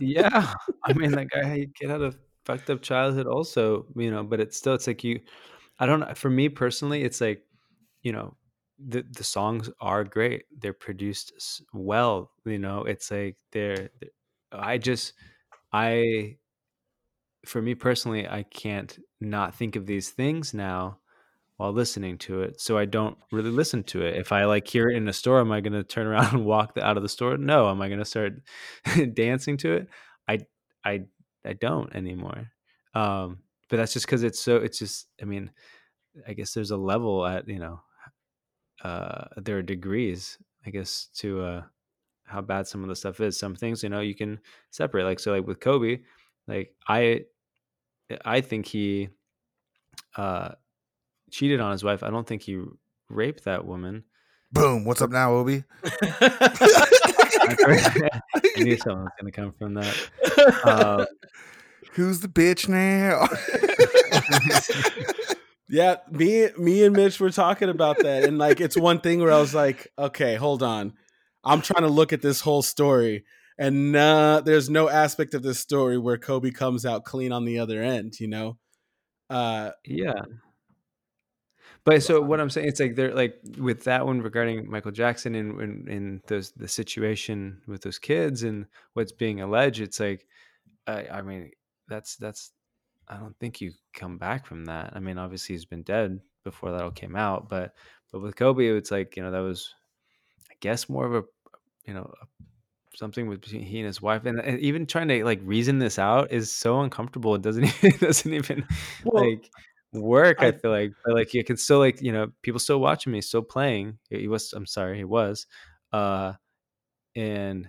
yeah. I mean, that guy kid had a fucked up childhood, also, you know. But it's still, it's like you. I don't know. For me personally, it's like, you know, the the songs are great. They're produced well. You know, it's like they're. they're- I just, I. For me personally, I can't not think of these things now while listening to it. So I don't really listen to it. If I like hear it in a store, am I going to turn around and walk the, out of the store? No. Am I going to start dancing to it? I I I don't anymore. Um, but that's just because it's so. It's just. I mean, I guess there's a level at you know. Uh, there are degrees, I guess, to uh, how bad some of the stuff is. Some things, you know, you can separate. Like so, like with Kobe, like I, I think he, uh, cheated on his wife. I don't think he raped that woman. Boom. What's up now, Obi? I knew something was going to come from that. Uh, Who's the bitch now? Yeah, me me and Mitch were talking about that, and like it's one thing where I was like, okay, hold on, I'm trying to look at this whole story, and nah, there's no aspect of this story where Kobe comes out clean on the other end, you know. Uh, yeah. But so what I'm saying, it's like they're like with that one regarding Michael Jackson and in, in, those the situation with those kids and what's being alleged. It's like, I, I mean, that's that's. I don't think you come back from that. I mean, obviously he's been dead before that all came out, but but with Kobe, it's like you know that was, I guess, more of a, you know, something with between he and his wife, and, and even trying to like reason this out is so uncomfortable. It doesn't even it doesn't even Well, like work. I, I- feel like, but like you can still like you know people still watching me, still playing. He was. I'm sorry, he was, uh, and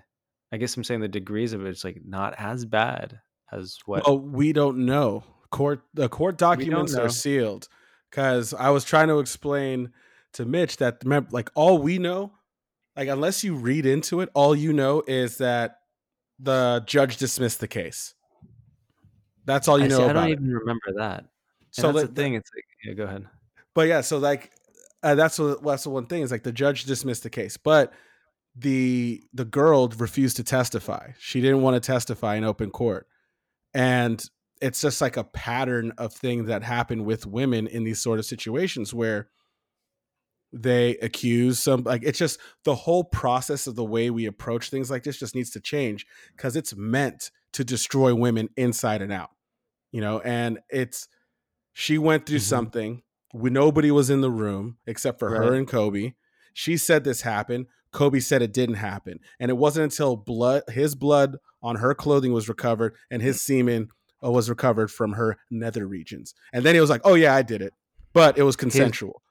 I guess I'm saying the degrees of it, it's like not as bad as what. well, we don't know. Court the court documents are sealed because I was trying to explain to Mitch that remember, like all we know, like unless you read into it, all you know is that the judge dismissed the case. That's all you I, know see, I don't it. even remember that. So that's that- the thing. It's like yeah, go ahead. But yeah, so like uh, that's what that's the one thing is like the judge dismissed the case, but the the girl refused to testify. She didn't want to testify in open court, and it's just like a pattern of things that happen with women in these sort of situations where they accuse some like it's just the whole process of the way we approach things like this just needs to change because it's meant to destroy women inside and out you know and it's she went through Mhm. something we nobody was in the room except for her and kobe she said this happened kobe said it didn't happen and it wasn't until blood his blood on her clothing was recovered and his semen uh, was recovered from her nether regions and then he was like oh yeah i did it but it was consensual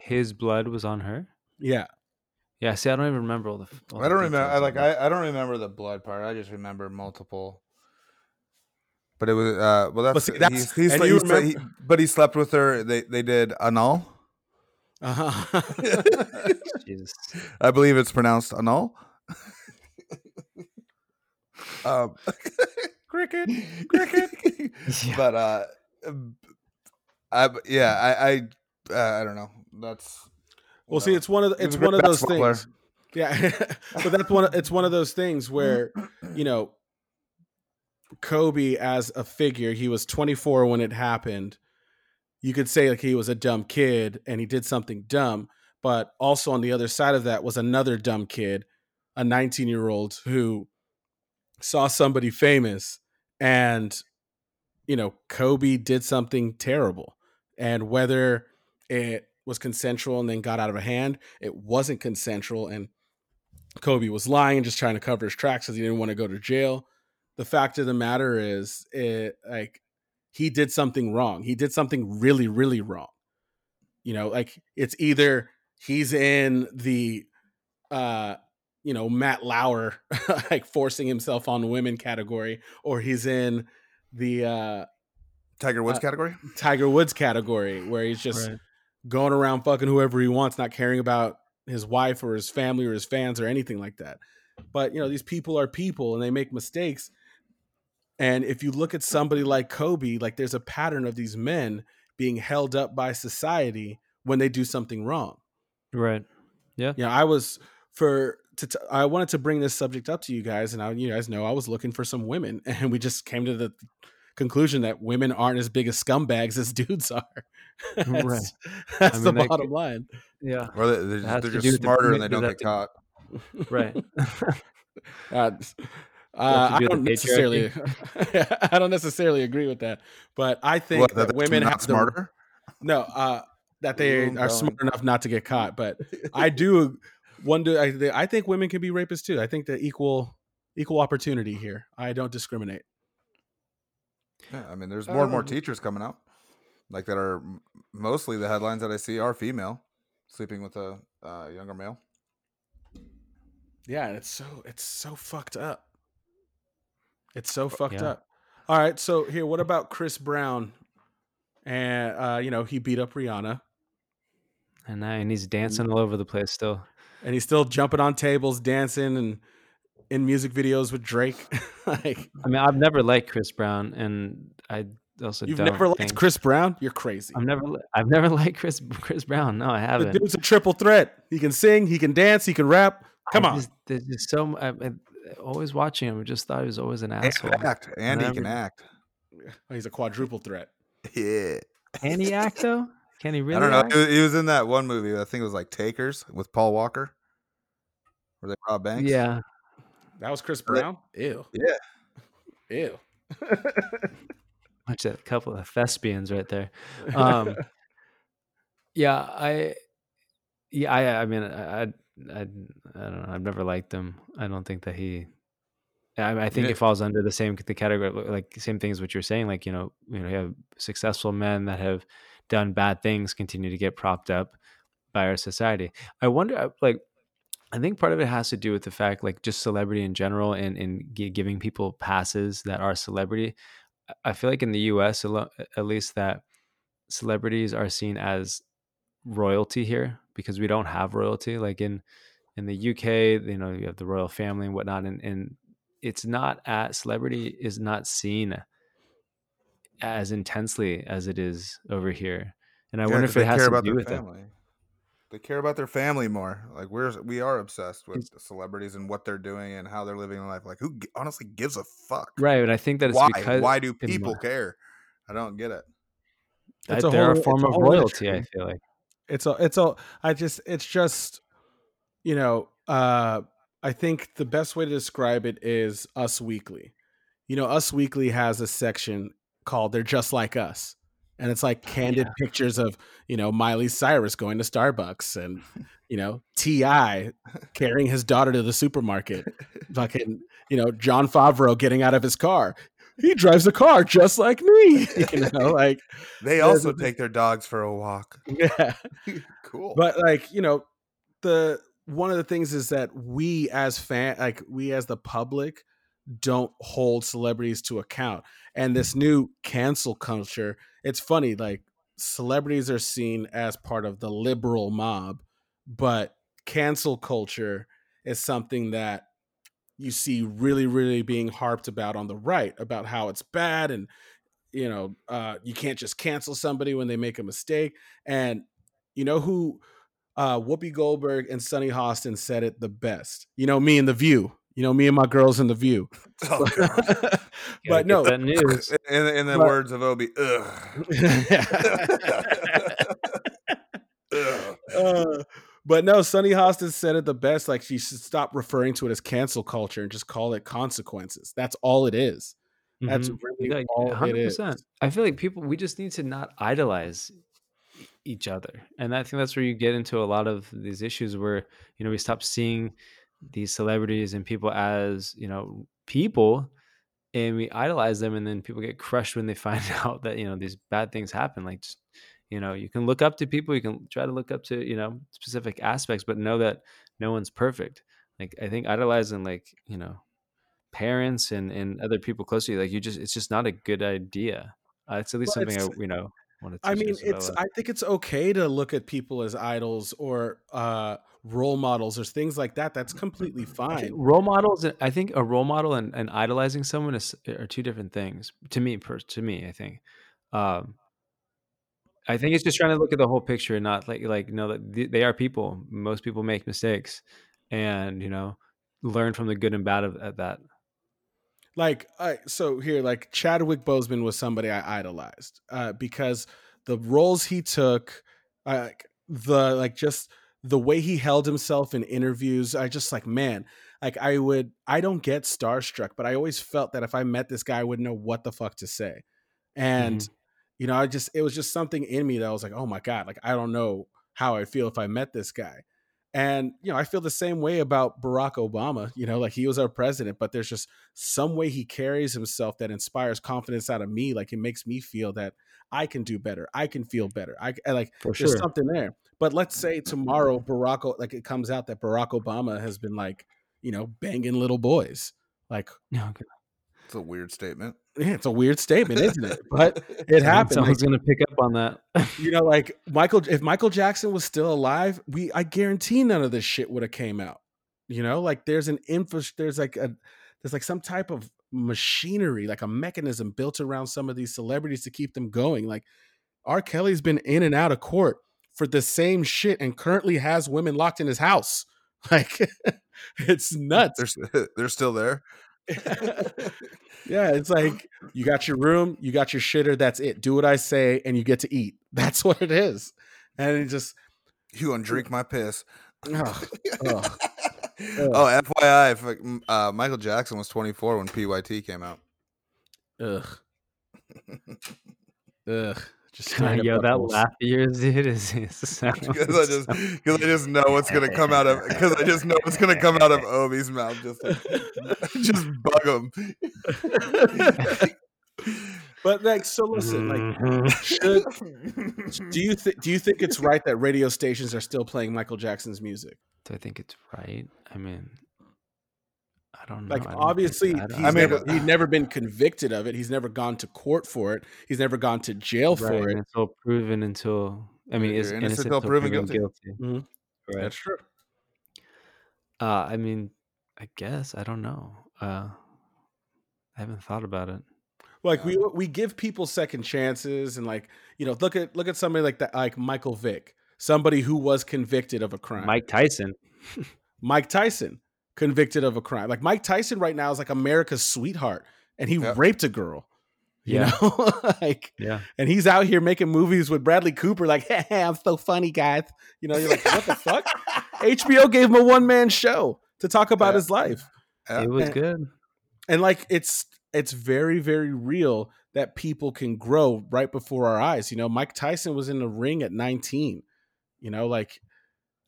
His blood was on her. yeah Yeah. See, I don't even remember all the. all I don't remember. I like. I, I don't remember the blood part. I just remember multiple. But it was. Uh, well, that's. see, that's- he's, he's, and he you remember- he- but he slept with her. They they did annul. uh-huh. Jesus. I believe it's pronounced anal. um, Cricket, cricket. Yeah. but uh, I yeah I I uh, I don't know. That's Well, see, it's one of the, it's one of those basketball player. things. Yeah, but that's one. Of, it's one of those things where you know Kobe as a figure. He was 24 when it happened. You could say like he was a dumb kid and he did something dumb, but also on the other side of that was another dumb kid, a 19 year old who saw somebody famous and you know Kobe did something terrible, and whether it was consensual and then got out of a hand, it wasn't consensual and Kobe was lying, and just trying to cover his tracks because he didn't want to go to jail. The fact of the matter is, it like he did something wrong. He did something really, really wrong. You know, like it's either he's in the uh you know Matt Lauer like forcing himself on women category, or he's in the uh Tiger Woods uh, category. Tiger Woods category where he's just Right. going around fucking whoever he wants, not caring about his wife or his family or his fans or anything like that. But you know, these people are people and they make mistakes. And if you look at somebody like Kobe, like there's a pattern of these men being held up by society when they do something wrong. Right. You know, I was for to t- I wanted to bring this subject up to you guys, and I, you guys know I was looking for some women, and we just came to the conclusion that women aren't as big as scumbags as dudes are. that's Right. that's I the mean, that bottom could- line. Yeah. Or they, they're, It has they're just with the smarter and they don't get that caught. Right. Uh, uh, to I do with don't necessarily, I don't necessarily agree with that, but I think What, that that women not have the- smarter. no, uh, that they Ooh, are going. smart enough not to get caught. But I do wonder. I, I think women can be rapists too. I think the equal equal opportunity here. I don't discriminate. Yeah, I mean, there's more and more Um, teachers coming out, like that are mostly the headlines that I see are female sleeping with a uh, younger male. Yeah, and it's so it's so fucked up. It's so fucked Yeah. up. All right, so here, what about Chris Brown? And uh, you know, he beat up Rihanna, And, I, and he's dancing all over the place still. and he's still jumping on tables, dancing, and in music videos with Drake. like, I mean, I've never liked Chris Brown, and I also you've never liked think- Chris Brown? You're crazy. I've never, I've never liked Chris Chris Brown. No, I haven't. The dude's a triple threat. He can sing, he can dance, he can rap. Come I on. just- there's just so. I, always watching him, I just thought he was always an And asshole. act, and he can Whatever. act. Oh, he's a quadruple threat. Yeah, Can he act though? Can he really? I don't know. act? He was, in that one movie. I think it was like Takers with Paul Walker, Were they rob banks. Yeah, That was Chris Right. Brown? Ew. Yeah. Ew. Watch that couple of thespians right there. Um, yeah, I, yeah, I, I mean, I, I, I, I don't know. I've never liked him. I don't think that he. I, I think Yeah. it falls under the same the category, like same things what you're saying. Like you know, you know, you have successful men that have done bad things continue to get propped up by our society. I wonder, uh, like, I think part of it has to do with the fact, like, just celebrity in general, and and giving people passes that are celebrity. I- feel like in the U.S. at least that celebrities are seen as royalty here because we don't have royalty. Like in in the UK, you know, you have the royal family and whatnot, and and it's not at celebrity is not seen as intensely as it is over here. And I Yeah, wonder 'cause if it has to do with it. family. They care about their family more. Like we're we are obsessed with It's- celebrities and what they're doing and how they're living their life. Like who honestly gives a fuck? Right, but I think that it's Why? because Why do people care? I don't get it. It's I- a they're whole- a form a of royalty. I feel like. It's all it's all i just it's just you know uh i think the best way to describe it is us weekly. You know us weekly has a section called they're just like us and it's like candid pictures of you know miley cyrus going to starbucks and you know ti carrying his daughter to the supermarket. Fucking you know jon favreau getting out of his car he drives a car just like me you know like They also take their dogs for a walk. yeah cool. but like you know the one of the things is that we as fan like we as the public don't hold celebrities to account and this new cancel culture it's funny like celebrities are seen as part of the liberal mob but cancel culture is something that you see really, really being harped about on the right about how it's bad and you know uh, you can't just cancel somebody when they make a mistake. And you know who uh, Whoopi Goldberg and Sunny Hostin said it the best. You know me and the View. You know me and my girls in the View. Oh, but no, that news. in, in the But- words of Obi, ugh. Ugh. Uh, but no, Sunny Hostin said it the best. Like she should stop referring to it as cancel culture and just call it consequences. That's all it is. That's Mhm. really Like, all it is. I feel like people we just need to not idolize each other. And I think that's where you get into a lot of these issues where, you know, we stop seeing these celebrities and people as, you know, people and we idolize them and then people get crushed when they find out that, you know, these bad things happen. Like just, you know, you can look up to people, you can try to look up to, you know, specific aspects, but know that no one's perfect. Like I think idolizing like, you know, parents and and other people close to you like you just it's just not a good idea uh, it's at least Well, something i you know want to I mean, it's. I think it's okay to look at people as idols or uh, role models or things like that. That's completely fine. role models and- i think a role model and, and idolizing someone is are two different things to me per, to me i think um i think it's just trying to look at the whole picture and not like like know that they are people. Most people make mistakes and you know learn from the good and bad of at that. Like I, so here like chadwick boseman was somebody i idolized uh, because the roles he took uh, like the like just the way he held himself in interviews i just like man like i would i don't get starstruck but i always felt that if i met this guy i wouldn't know what the fuck to say. And you know i just it was just something in me that was like oh my god like i don't know how i feel if i met this guy and you know i feel the same way about barack obama you know like he was our president but there's just some way he carries himself that inspires confidence out of me like it makes me feel that i can do better i can feel better i, I like for there's sure something there but let's say tomorrow barack like it comes out that barack obama has been like you know banging little boys like okay. It's a weird statement. Yeah, it's a weird statement isn't it? But it happened like, someone's gonna pick up on that. You know like michael if michael jackson was still alive we i guarantee none of this shit would have came out. You know like there's an infra there's like a there's like some type of machinery like a mechanism built around some of these celebrities to keep them going. Like r. Kelly's been in and out of court for the same shit and currently has women locked in his house. Like it's nuts. They're they're still there. yeah, it's like you got your room, you got your shitter, that's it. Do what I say and you get to eat. That's what it is. And it just You gonna drink my piss? ugh, ugh. oh, FYI, if, uh, Michael Jackson was 24 when PYT came out. ugh. Ugh. Just straight up yo that buttholes. laugh of yours dude is, is Because I just, because I just know what's gonna come out of, because I just know what's gonna come out of Obi's mouth. Just, like, just bug him. But like so listen, like should mm-hmm. do you think do you think it's right that radio stations are still playing Michael Jackson's music? do i think it's right i mean i don't know Like I don't obviously I he's I mean, never he's never been convicted of it. He's never gone to court for it. He's never gone to jail right, for it. until proven until i mean is innocent innocent until proven proven guilty. guilty, Mhm. right That's true. uh i mean i guess i don't know uh i haven't thought about it like we we give people second chances and like you know look at look at somebody like that like Michael Vick somebody who was convicted of a crime mike tyson Mike Tyson convicted of a crime. Like Mike Tyson right now is like America's sweetheart and he raped a girl you Yeah. know? Like yeah. and he's out here making movies with Bradley Cooper like hey, I'm so funny guys. You know you're like what the fuck? HBO gave him a one man show to talk about Yeah. his life. It uh, was and- good. and like it's it's very very real that people can grow right before our eyes. You know mike tyson was in the ring at 19 you know like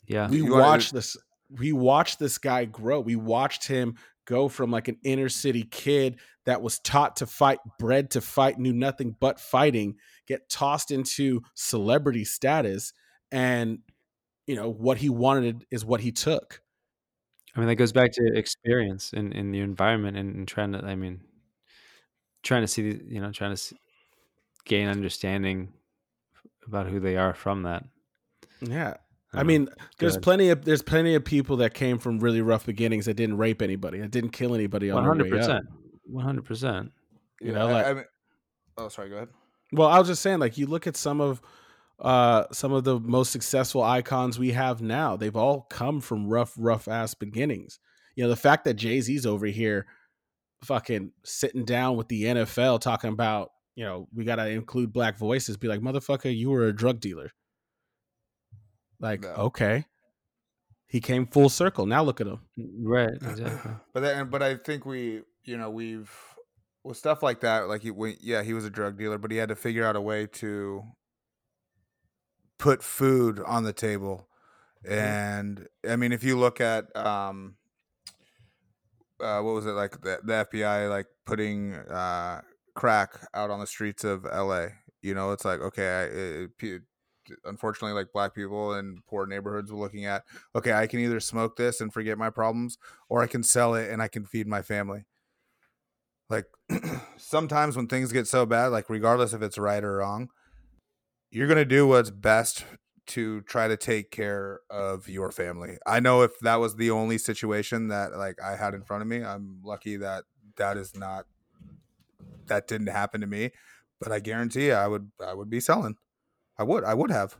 yeah. we You watched this we watched this guy grow we watched him go from like an inner city kid that was taught to fight bred to fight knew nothing but fighting get tossed into celebrity status and you know what he wanted is what he took I mean, that goes back to experience in, in the environment and, and trying to, I mean, trying to see, you know, trying to s gain understanding about who they are from that. Yeah. I mean, there's Good. plenty of there's plenty of people that came from really rough beginnings that didn't rape anybody, that didn't kill anybody on one hundred percent, one hundred percent. You know, I- like- I mean, oh, sorry. Go ahead. Well, I was just saying, like you look at some of uh some of the most successful icons we have now. They've all come from rough, rough ass beginnings. You know, the fact that Jay Z's over here, fucking sitting down with the NFL talking about, you know, we got to include black voices. Be like, motherfucker, you were a drug dealer. Like, No. okay, he came full circle. Now look at him. Right, exactly. But then, but I think we, you know, we've with stuff like that. Like he, we, yeah, he was a drug dealer, but he had to figure out a way to put food on the table. And I mean, if you look at, um, uh, what was it like the, the FBI like putting uh, crack out on the streets of LA? You know, it's like okay, I, it, pe- unfortunately, like black people in poor neighborhoods were looking at okay, I can either smoke this and forget my problems, or I can sell it and I can feed my family. Like sometimes when things get so bad, like regardless if it's right or wrong, you're gonna do what's best to try to take care of your family. I know if that was the only situation that like I had in front of me, I'm lucky that that is not that didn't happen to me. But I guarantee you, I would I would be selling. I would I would have.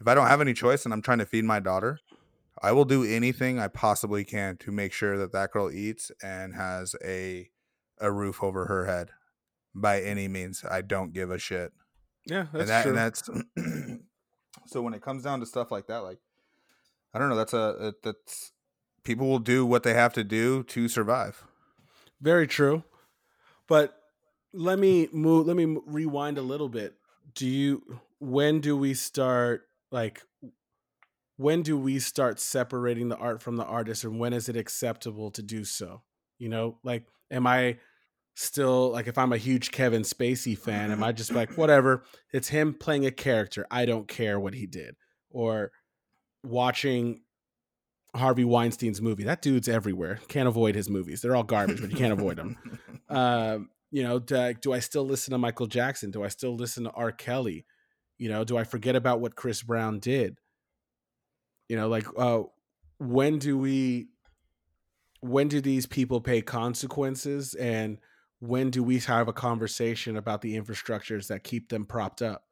If I don't have any choice and I'm trying to feed my daughter, I will do anything I possibly can to make sure that that girl eats and has a a roof over her head by any means. I don't give a shit. Yeah, and that and that's so when it comes down to stuff like that, like I don't know, that's a that's people will do what they have to do to survive. Very true. But let me move let me rewind a little bit. Do you when do we start like when do we start separating the art from the artist and when is it acceptable to do so? You know, like am I still like if I'm a huge Kevin Spacey fan, am I just like whatever, it's him playing a character. I don't care what he did. Or watching Harvey Weinstein's movie. That dude's everywhere. Can't avoid his movies. They're all garbage, but you can't avoid them. Um, you know, do I, do I still listen to Michael Jackson? Do I still listen to R. Kelly? You know, do I forget about what Chris Brown did? You know, like uh, when do we? When do these people pay consequences, and when do we have a conversation about the infrastructures that keep them propped up?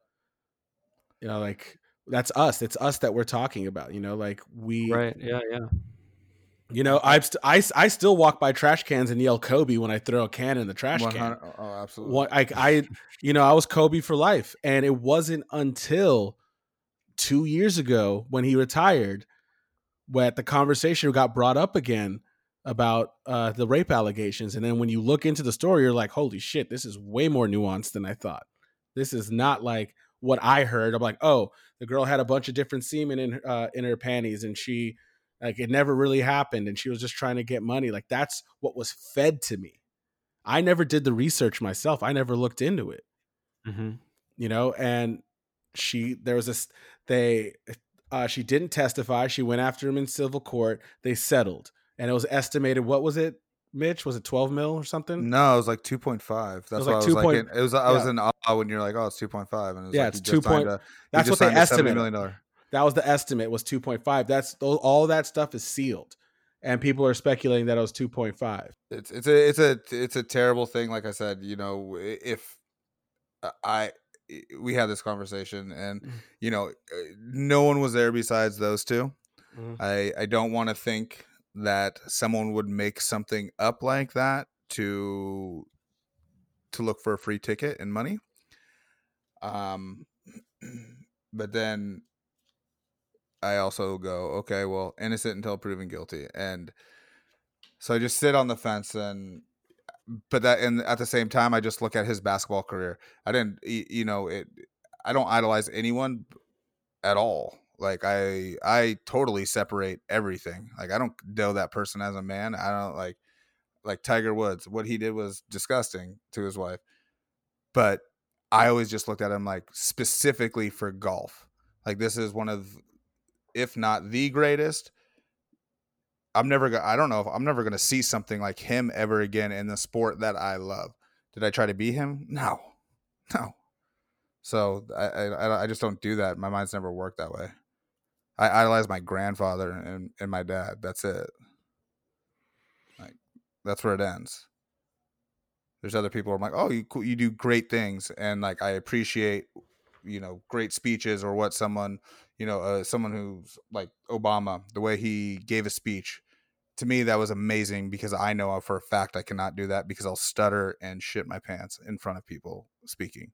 You know, like that's us. It's us that we're talking about. You know, like we Right. Yeah. Yeah. You know, I've st- I, I still walk by trash cans and yell Kobe when I throw a can in the trash can. Oh, absolutely. What I, I, you know, I was Kobe for life, and it wasn't until two years ago when he retired that the conversation got brought up again about uh, the rape allegations. And then when you look into the story, you're like, holy shit, this is way more nuanced than I thought. This is not like what I heard. I'm like, oh, the girl had a bunch of different semen in uh, in her panties, and she like it never really happened, and she was just trying to get money. Like that's what was fed to me. I never did the research myself. I never looked into it Mm-hmm. you know and she there was this they uh she didn't testify she went after him in civil court they settled and it was estimated what was it mitch was it 12 mil or something No, it was like two point five. That's was why like I 2 was point- like, in, it was. I was yeah. in awe when you're like, oh, it's two point five, and it was Yeah, like, it's you just 2 point- a- that's what they signed a $70 estimated. million dollar. That was the estimate was 2.5 that's all that stuff is sealed and people are speculating that it was 2.5 It's it's a it's a it's a terrible thing. Like I said, you know, if uh, I we had this conversation, and Mm. you know, uh, no one was there besides those 2 Mhm. I I don't want to think that someone would make something up like that to to look for a free ticket and money. Um, but then I also go, okay, well, innocent until proven guilty, and so I just sit on the fence and. But that, and at the same time, I just look at his basketball career. I didn't, you know, it. I don't idolize anyone at all. Like I, I totally separate everything. Like I don't know that person as a man. I don't like, like Tiger Woods. What he did was disgusting to his wife. But I always just looked at him like specifically for golf. Like this is one of, if not the greatest. I'm never gonna. I don't know if I'm never gonna see something like him ever again in the sport that I love. Did I try to be him? No, no. So I I, I just don't do that. My mind's never worked that way. I idolize my grandfather and, and my dad. That's it. Like that's where it ends. There's other people who I'm like, oh, you you do great things, and like I appreciate, you know, great speeches or what someone, you know, uh, someone who's like Obama, the way he gave a speech. To me, that was amazing because I know for a fact I cannot do that because I'll stutter and shit my pants in front of people speaking.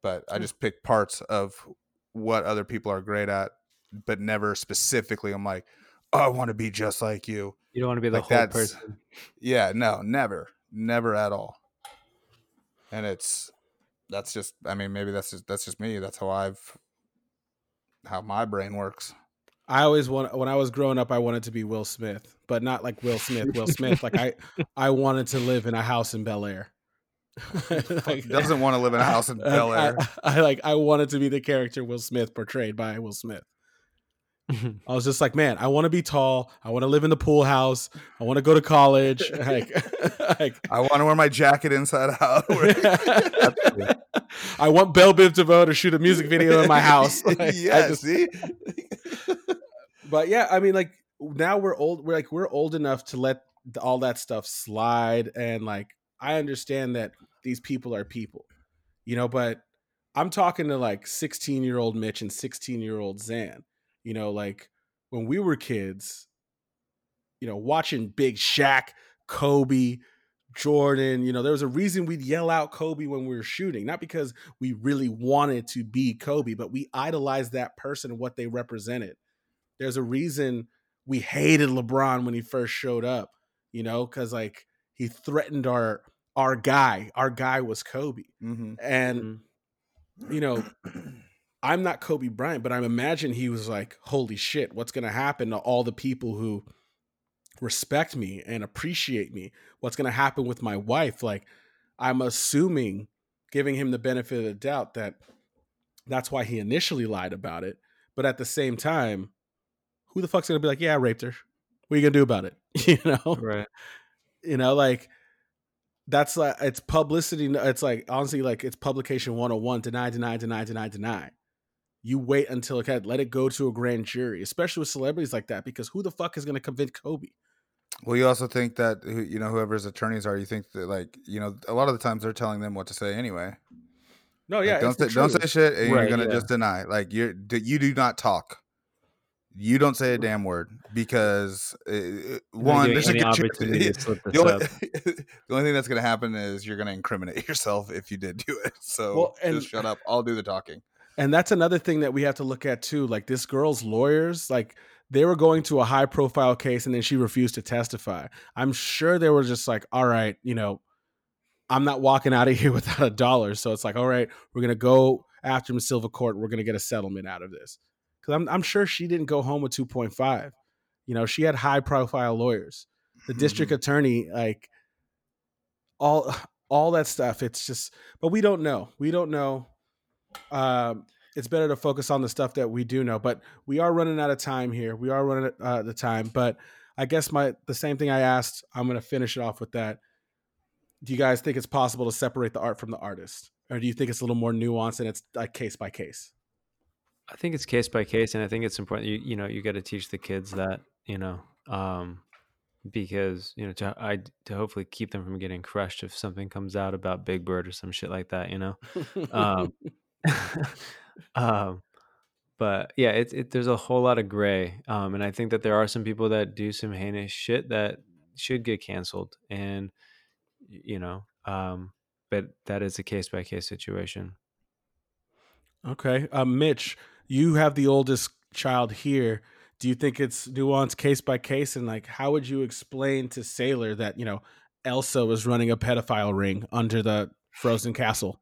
But I just pick parts of what other people are great at, but never specifically. I'm like, oh, I want to be just like you. You don't want to be the Like whole that's- person. Yeah, no, never, never at all. And it's that's just. I mean, maybe that's just that's just me. That's how I've how my brain works. I always want when I was growing up, I wanted to be Will Smith, but not like Will Smith. Will Smith, like I, I wanted to live in a house in Bel Air. He doesn't want to live in a house in Bel Air. I, I like. I wanted to be the character Will Smith portrayed by Will Smith. I was just like, man, I want to be tall. I want to live in the pool house. I want to go to college. Like, like I want to wear my jacket inside out. I want Bell Biv DeVoe to shoot a music video in my house. Like, yeah, just- see, but yeah, I mean, like now we're old. We're like we're old enough to let all that stuff slide, and like I understand that these people are people, you know. But I'm talking to like 16 year old Mitch and 16 year old Zan. You know, like when we were kids, you know, watching Big Shaq, Kobe, Jordan. You know, there was a reason we'd yell out Kobe when we were shooting, not because we really wanted to be Kobe, but we idolized that person and what they represented. There's a reason we hated LeBron when he first showed up, you know, because like he threatened our our guy. Our guy was Kobe, hmm and Mhm. you know, I'm not Kobe Bryant, but I'm imagine he was like, "Holy shit, what's gonna happen to all the people who respect me and appreciate me? What's gonna happen with my wife?" Like, I'm assuming, giving him the benefit of the doubt that that's why he initially lied about it. But at the same time, who the fuck's gonna be like, "Yeah, I raped her. What are you gonna do about it?" You know, right. you know, like that's like it's publicity. It's like honestly, like it's publication 101, deny, deny, deny, deny, deny. You wait until okay, let it go to a grand jury, especially with celebrities like that, because who the fuck is going to convict Kobe? Well, you also think that you know whoever's attorneys are. You think that like you know a lot of the times they're telling them what to say anyway. No, Like, yeah, don't it's the say, don't say shit, and Right, you're gonna yeah. just deny. Like you're you do not talk. You don't say a damn word because uh, uh, You're not one, giving there's a any good chance- opportunity to slip this the, only, the only thing that's going to happen is you're going to incriminate yourself if you did do it. So Well, and- just shut up. I'll do the talking. And that's another thing that we have to look at too. Like this girl's lawyers, like they were going to a high profile case and then she refused to testify. I'm sure they were just like, all right, you know, I'm not walking out of here without a dollar. So it's like, all right, we're gonna go after in Civil Court. We're gonna get a settlement out of this. Because I'm I'm sure she didn't go home with 2.5. You know, she had high profile lawyers. The district attorney, like all all that stuff. It's just, but we don't know. We don't know. Um, it's better to focus on the stuff that we do know. But we are running out of time here. We are running out of the time. But I guess my the same thing I asked. I'm going to finish it off with that. Do you guys think it's possible to separate the art from the artist, or do you think it's a little more nuanced and it's like case by case? I think it's case by case, and I think it's important. You you know you got to teach the kids that you know um, because you know to I to hopefully keep them from getting crushed if something comes out about Big Bird or some shit like that. You know, um, um, but yeah, it's it, there's a whole lot of gray, um, and I think that there are some people that do some heinous shit that should get canceled, and you know, um, but that is a case by case situation. Okay, um, Mitch, you have the oldest child here. Do you think it's nuanced case by case? And like, how would you explain to Sailor that you know Elsa was running a pedophile ring under the frozen castle?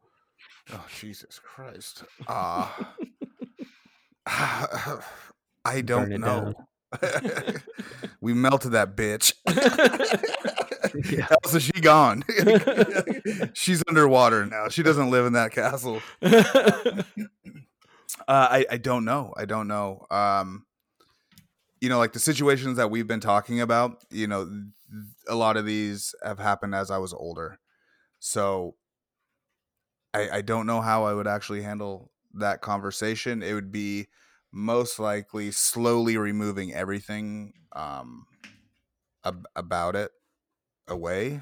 Oh Jesus Christ! Uh, I don't Burn it know. we melted that bitch. Yeah. Elsa, she gone. She's underwater now. She doesn't live in that castle. Uh, I I don't know. I don't know. Um, you know, like the situations that we've been talking about. You know, a lot of these have happened as I was older, so I I don't know how I would actually handle that conversation. It would be most likely slowly removing everything um ab- about it away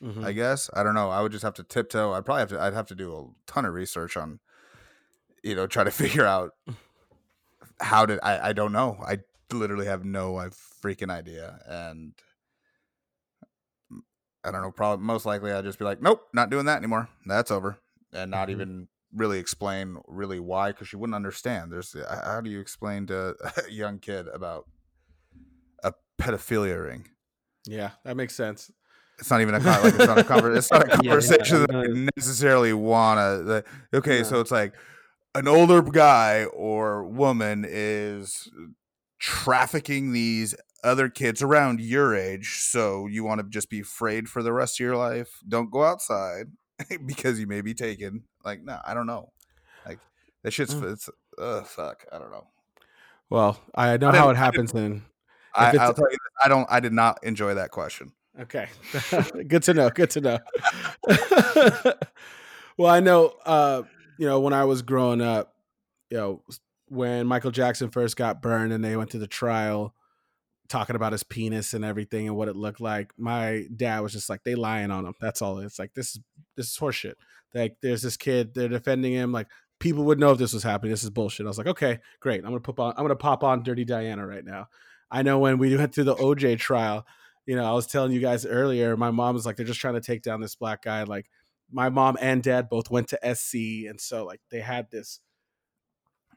Mhm. i guess. I don't know. I would just have to tiptoe. I'd probably have to i'd have to do a ton of research on you know try to figure out how did i i don't know. I literally have no uh, freaking idea. And i don't know probably most likely i'd just be like nope not doing that anymore. That's over and not Mhm. even really explain really why because she wouldn't understand there's how do you explain to a young kid about a pedophilia ring yeah, that makes sense. it's not even a like it's not a conver- it's not a conversation yeah, that I necessarily wanna. okay, Yeah. so it's like an older guy or woman is trafficking these other kids around your age, so you want to just be afraid for the rest of your life. Don't go outside because you may be taken. Like, no, I don't know. Like that shit's Mm. it's uh fuck. I don't know. Well, I know I how it happens then. I, I'll tell you, I don't. I did not enjoy that question. Okay. good to know. Good to know. well, I know uh, you know, when I was growing up, you know, when Michael Jackson first got burned and they went to the trial talking about his penis and everything and what it looked like, my dad was just like, they lying on him. That's all. It's like this is this is horseshit. Like there's this kid, they're defending him, like people would know if this was happening. This is bullshit. I was like, okay, great. I'm gonna put on I'm gonna pop on Dirty Diana right now. I know when we went through the OJ trial, you know, I was telling you guys earlier, my mom was like, they're just trying to take down this black guy. Like, my mom and dad both went to SC, and so like they had this.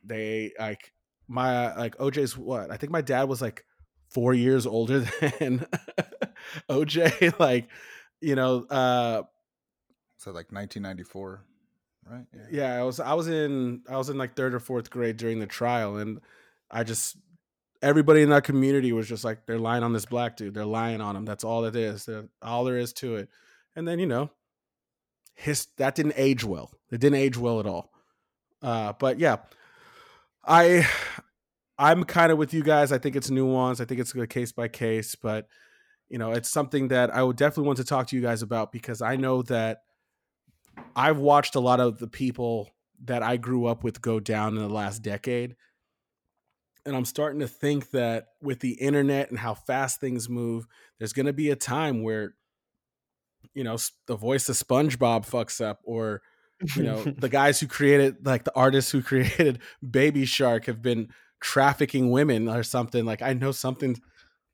They like my like OJ's what? I think my dad was like four years older than OJ. Like, you know, uh, So like 1994, right? yeah, I was I was in I was in like third or fourth grade during the trial, and I just everybody in that community was just like they're lying on this black dude. They're lying on him. That's all it is. They're, all there is to it. And then you know, his that didn't age well. It didn't age well at all. Uh, but yeah, I I'm kind of with you guys. I think it's nuanced. I think it's a case by case, but you know, it's something that I would definitely want to talk to you guys about because I know that I've watched a lot of the people that I grew up with go down in the last decade. And I'm starting to think that with the internet and how fast things move, there's going to be a time where, you know, the voice of SpongeBob fucks up, or, you know, the guys who created, like the artists who created Baby Shark have been trafficking women or something. Like, I know something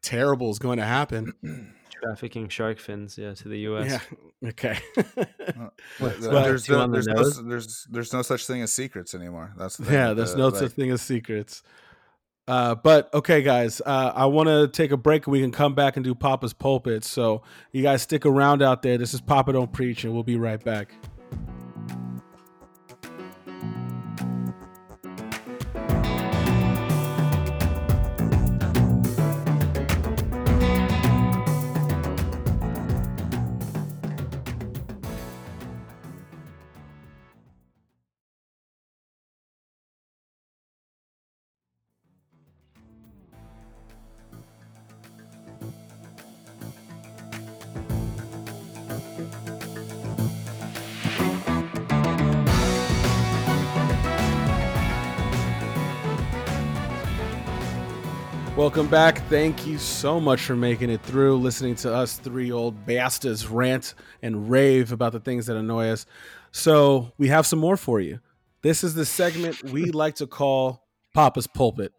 terrible is going to happen. Trafficking shark fins, yeah, to the U.S. Yeah. Okay. But Well, there's, no, on the there's, no, there's there's no such thing as secrets anymore. That's the yeah there's the, no like, such thing as secrets uh, but okay guys uh, i want to take a break and we can come back and do papa's pulpit so you guys stick around out there this is papa don't preach and we'll be right back welcome back thank you so much for making it through listening to us three old bastards rant and rave about the things that annoy us so we have some more for you this is the segment we like to call papa's pulpit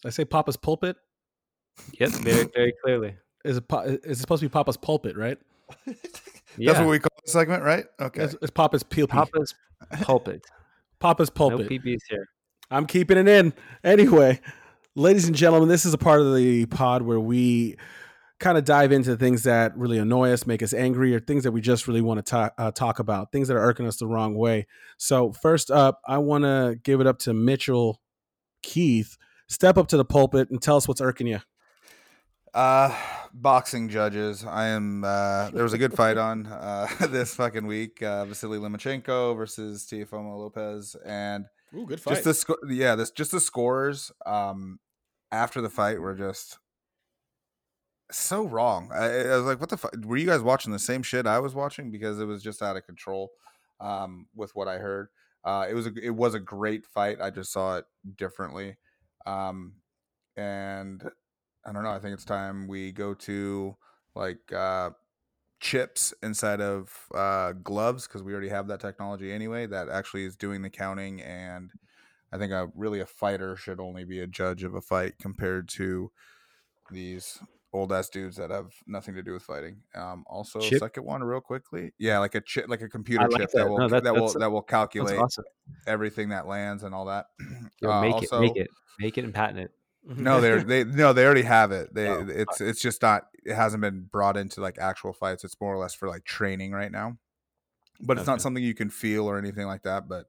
Did i say papa's pulpit Yep, very, very clearly. is it, it supposed to be papa's pulpit right Yeah, That's what we call the segment, right? Okay. it's, it's papa's Pulpit. Papa's pulpit. papa's No pulpit PBs here. I'm keeping it in. Anyway, ladies and gentlemen, this is a part of the pod where we kind of dive into things that really annoy us, make us angry, or things that we just really want to uh, talk about, things that are irking us the wrong way. So, first up, I want to give it up to Mitchell Keith. Step up to the pulpit and tell us what's irking you. Uh, boxing judges. I am. Uh, there was a good fight on uh, this fucking week. Uh, Vasily Lomachenko versus Teofimo Lopez, and Ooh, good fight. just the sco- yeah, this just the scores. Um, after the fight were just so wrong. I, I was like, what the fuck? Were you guys watching the same shit I was watching? Because it was just out of control. Um, with what I heard. Uh, it was a it was a great fight. I just saw it differently, um, and I don't know. I think it's time we go to like uh, chips inside of uh, gloves because we already have that technology anyway. That actually is doing the counting, and I think a really a fighter should only be a judge of a fight compared to these old ass dudes that have nothing to do with fighting. Um, also, Chip? second one, real quickly, yeah, like a chip, like a computer like chip that. that will No, that- that will that will calculate awesome. everything that lands and all that. Yo, Uh, make also, it, make it, make it, and patent it. No, they're they no, they already have it. They Oh, it's it's just not it hasn't been brought into like actual fights. It's more or less for like training right now. But it's Okay. not something you can feel or anything like that, but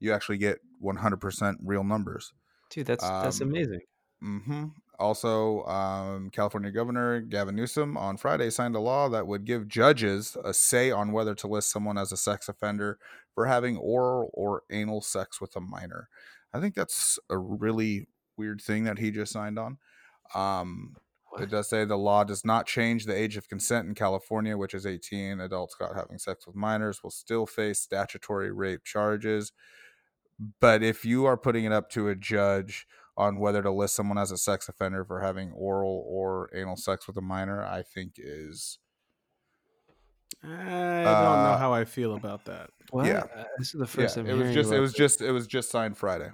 you actually get 100% real numbers. dude. That's that's Um, amazing. hmm Also, um, California Governor Gavin Newsom on Friday signed a law that would give judges a say on whether to list someone as a sex offender for having oral or anal sex with a minor. I think that's a really weird thing that he just signed on. Um, it does say the law does not change the age of consent in California, which is 18. Adults caught having sex with minors will still face statutory rape charges. But if you are putting it up to a judge on whether to list someone as a sex offender for having oral or anal sex with a minor, I think is I don't know Uh, how I feel about that. What? yeah. Uh, this is the yeah. first time It was just it was this. just it was just signed Friday.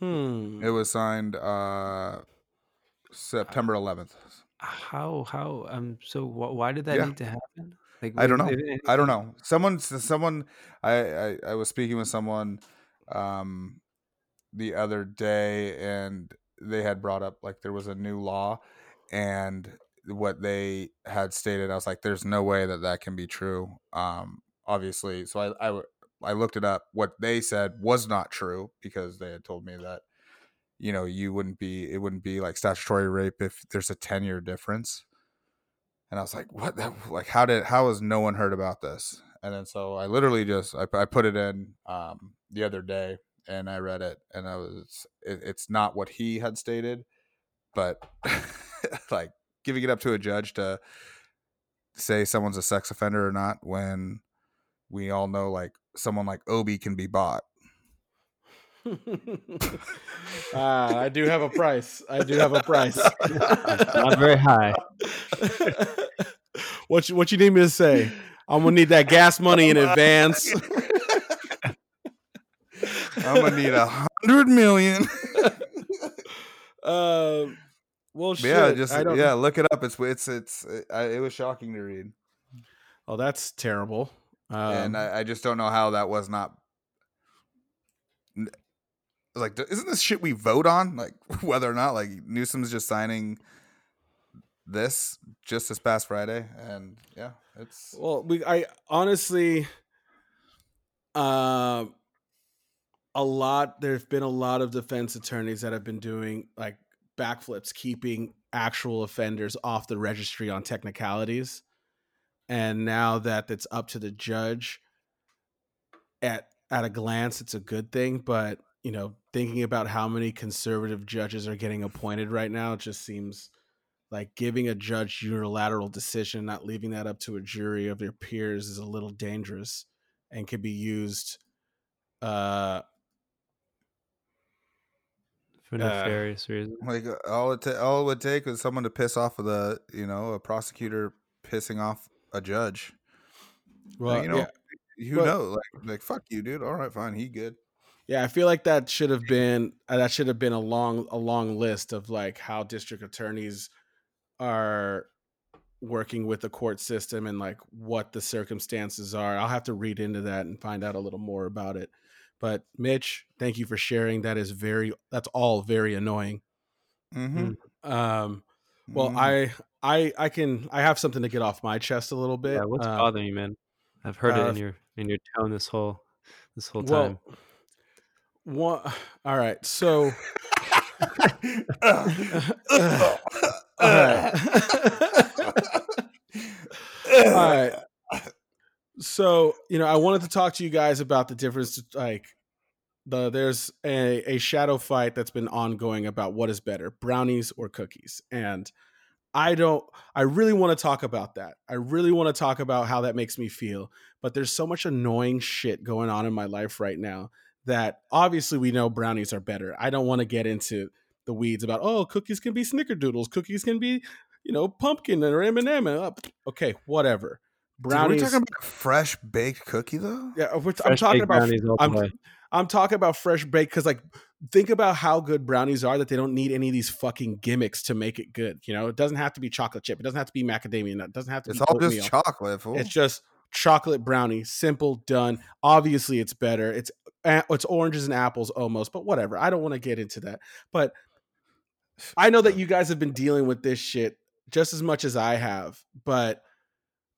Hmm. It was signed uh September 11th. how how um. So wh- why did that Yeah. need to happen? Like I don't know. I don't know. Someone, someone, I, I, I was speaking with someone, um, the other day, and they had brought up like there was a new law, and what they had stated, I was like, "There's no way that that can be true." Um, obviously, so I, I, I looked it up. What they said was not true because they had told me that, you know, you wouldn't be, it wouldn't be like statutory rape if there's a ten year difference and I was like, "What? That, like, how did? How has no one heard about this?" And then so I literally just I, I put it in um, the other day, and I read it, and I was it, it's not what he had stated, but like giving it up to a judge to say someone's a sex offender or not when we all know like someone like Obi can be bought. ah, I do have a price. I do have a price. not very high. what you, what you need me to say? I'm gonna need that gas money in advance. I'm gonna need a hundred million. Um, well, shit. yeah, just I don't, yeah, look it up. It's it's it's it, I, it was shocking to read. Oh, that's terrible. Um, and I, I just don't know how that was not like isn't this shit we vote on like whether or not like Newsom's just signing this just this past Friday and yeah it's Well, we I honestly um a lot there've been a lot of defense attorneys that have been doing like backflips keeping actual offenders off the registry on technicalities. And now that it's up to the judge at at a glance it's a good thing, but you know, thinking about how many conservative judges are getting appointed right now, it just seems like giving a judge unilateral decision, not leaving that up to a jury of their peers, is a little dangerous and can be used. Uh, for Uh, nefarious reasons. like uh, all it ta- all it would take is someone to piss off of the you know a prosecutor pissing off a judge well, you know yeah, you Well- know like like fuck you dude all right fine he good yeah, I feel like that should have been uh, that should have been a long a long list of like how district attorneys are working with the court system and like what the circumstances are. I'll have to read into that and find out a little more about it. But Mitch, thank you for sharing. That is very that's all very annoying. mm-hmm. Um, well, Mhm. I I I can I have something to get off my chest a little bit. Yeah, what's Um, bothering you, man? I've heard uh, it in your in your tone this whole this whole well, time. one, all right, so all right. So, you know, I wanted to talk to you guys about the difference like the there's a, a shadow fight that's been ongoing about what is better, brownies or cookies. And I don't I really want to talk about that. I really want to talk about how that makes me feel. But there's so much annoying shit going on in my life right now that obviously we know brownies are better. I don't want to get into the weeds about oh cookies can be snickerdoodles, cookies can be you know pumpkin or M and m uh, Okay, whatever. Brownies. Dude, we're talking about fresh baked cookie though. Yeah, I'm talking about. I'm, I'm talking about fresh baked because like think about how good brownies are that they don't need any of these fucking gimmicks to make it good. You know, it doesn't have to be chocolate chip. It doesn't have to be macadamia nut. It doesn't have to it's be all oatmeal. just chocolate. Fool. It's just chocolate brownie, simple, done. Obviously, it's better. It's eh, it's oranges and apples almost, but whatever. I don't want to get into that. But I know that you guys have been dealing with this shit just as much as I have, but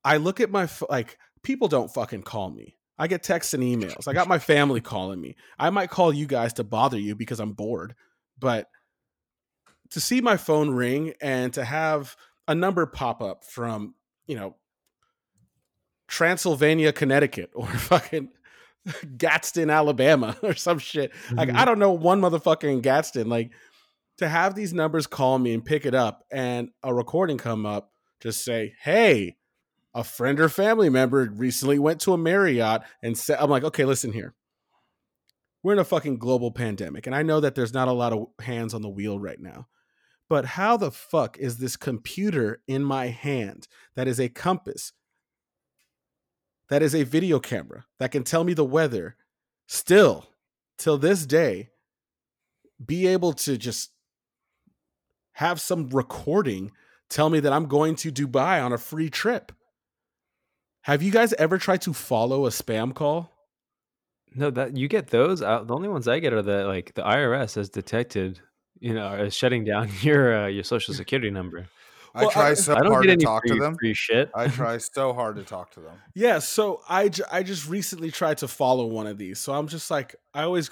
I look at my like people don't fucking call me. I get texts and emails. I got my family calling me. I might call you guys to bother you because I'm bored, but to see my phone ring and to have a number pop up from, you know, Transylvania, Connecticut or fucking Gadsden, Alabama or some shit. Like mm-hmm. I don't know one motherfucker in Gadsden. Like to have these numbers call me and pick it up and a recording come up, just say, "Hey, a friend or family member recently went to a Marriott and said, I'm like, okay, listen here. We're in a fucking global pandemic. And I know that there's not a lot of hands on the wheel right now. But how the fuck is this computer in my hand that is a compass, that is a video camera that can tell me the weather, still till this day, be able to just have some recording tell me that I'm going to Dubai on a free trip? Have you guys ever tried to follow a spam call? No, that you get those. Uh, the only ones I get are the like the IRS has detected, you know, is shutting down your uh, your social security number. I well, try so I hard to talk free, to them. Free shit. I try so hard to talk to them. Yeah, so I, j- I just recently tried to follow one of these. So I'm just like I always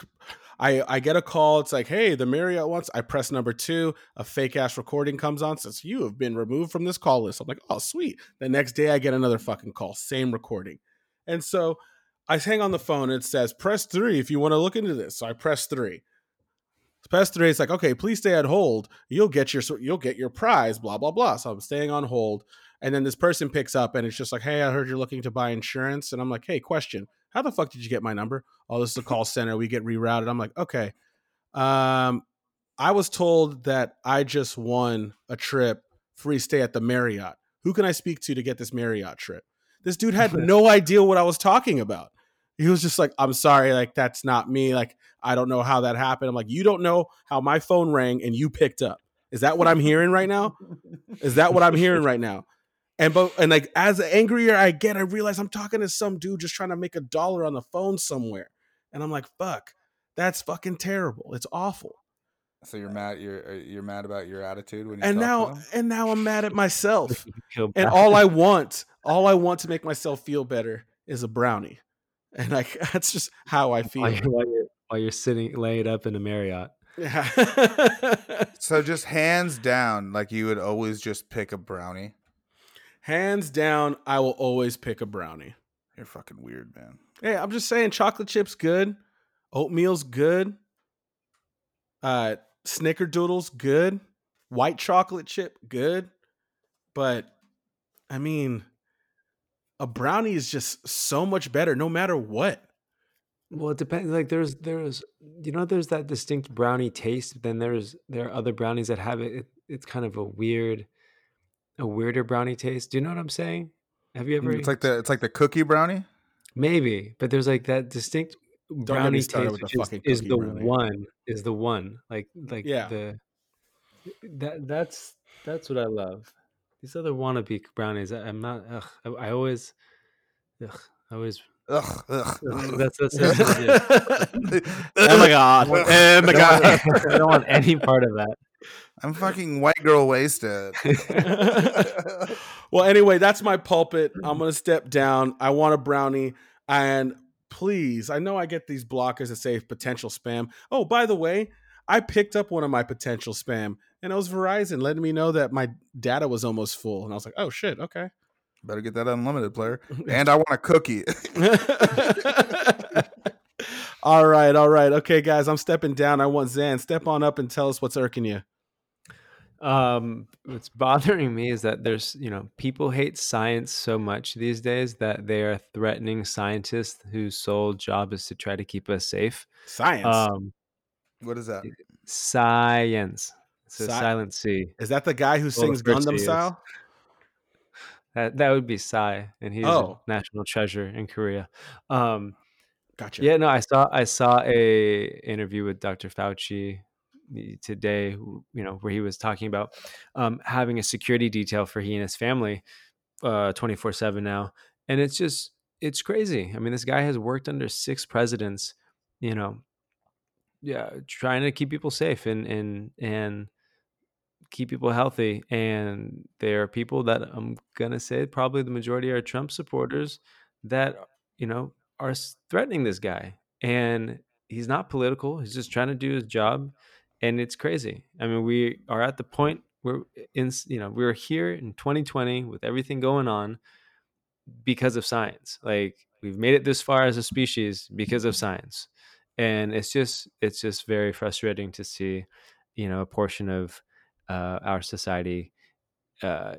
I I get a call. It's like, hey, the Marriott wants. I press number two. A fake ass recording comes on. Says you have been removed from this call list. I'm like, oh sweet. The next day I get another fucking call. Same recording. And so I hang on the phone. It says press three if you want to look into this. So I press three. Press three. It's like, okay, please stay on hold. You'll get your you'll get your prize. Blah blah blah. So I'm staying on hold. And then this person picks up and it's just like, hey, I heard you're looking to buy insurance. And I'm like, hey, question how the fuck did you get my number? Oh, this is a call center. We get rerouted. I'm like, okay. Um, I was told that I just won a trip, free stay at the Marriott. Who can I speak to to get this Marriott trip? This dude had no idea what I was talking about. He was just like, I'm sorry, like that's not me. Like, I don't know how that happened. I'm like, you don't know how my phone rang and you picked up. Is that what I'm hearing right now? Is that what I'm hearing right now? And but and like as angrier I get, I realize I'm talking to some dude just trying to make a dollar on the phone somewhere. And I'm like, fuck, that's fucking terrible. It's awful. So you're mad. You're uh, you're mad about your attitude when you and now and now I'm mad at myself. and all I want, all I want to make myself feel better is a brownie, and like that's just how I feel. While you're, while you're, while you're sitting laid up in a Marriott. Yeah. so just hands down, like you would always just pick a brownie hands down, I will always pick a brownie. You're fucking weird, man. Hey, I'm just saying, chocolate chips good, oatmeal's good, uh, snickerdoodles good, white chocolate chip good, but I mean, a brownie is just so much better, no matter what. Well, it depends. Like there's there's you know there's that distinct brownie taste. Then there's there are other brownies that have it. it it's kind of a weird a weirder brownie taste. Do you know what I'm saying? Have you ever? Mm, it's like the it's like the cookie brownie. Maybe, but there's like that distinct brownie taste, which is, is the brownie. one. Is the one like like yeah. the that that's that's what I love. These other wannabe brownies, I, am not. Ugh, I, I, always, ugh, I always. Ugh, ugh, ugh. That's, that's, that's, oh my god! Oh my god! I don't want any part of that. I'm fucking white girl wasted. well, anyway, that's my pulpit. I'm gonna step down. I want a brownie, and please, I know I get these blockers that say potential spam. Oh, by the way, I picked up one of my potential spam, and it was Verizon letting me know that my data was almost full, and I was like, oh shit, okay. Better get that unlimited player. And I want a cookie. all right, all right. Okay, guys, I'm stepping down. I want Zan. Step on up and tell us what's irking you. Um, what's bothering me is that there's, you know, people hate science so much these days that they are threatening scientists whose sole job is to try to keep us safe. Science. Um, What is that? science. It's a Sci- silent C. Is that the guy who sings of Gangnam style? That that would be Psy, and he's Oh. a national treasure in Korea. Um, Gotcha. Yeah, no, I saw I saw a interview with Dr. Fauci the- today, you know, where he was talking about um, having a security detail for he and his family, twenty four seven now, and it's just it's crazy. I mean, this guy has worked under six presidents, you know, yeah, trying to keep people safe and and and keep people healthy. And there are people that I'm gonna say probably the majority are Trump supporters that you know are threatening this guy, and he's not political. He's just trying to do his job, and it's crazy. I mean, we are at the point where in you know we're here in 2020 with everything going on because of science. Like we've made it this far as a species because of science, and it's just it's just very frustrating to see, you know, a portion of uh, our society uh,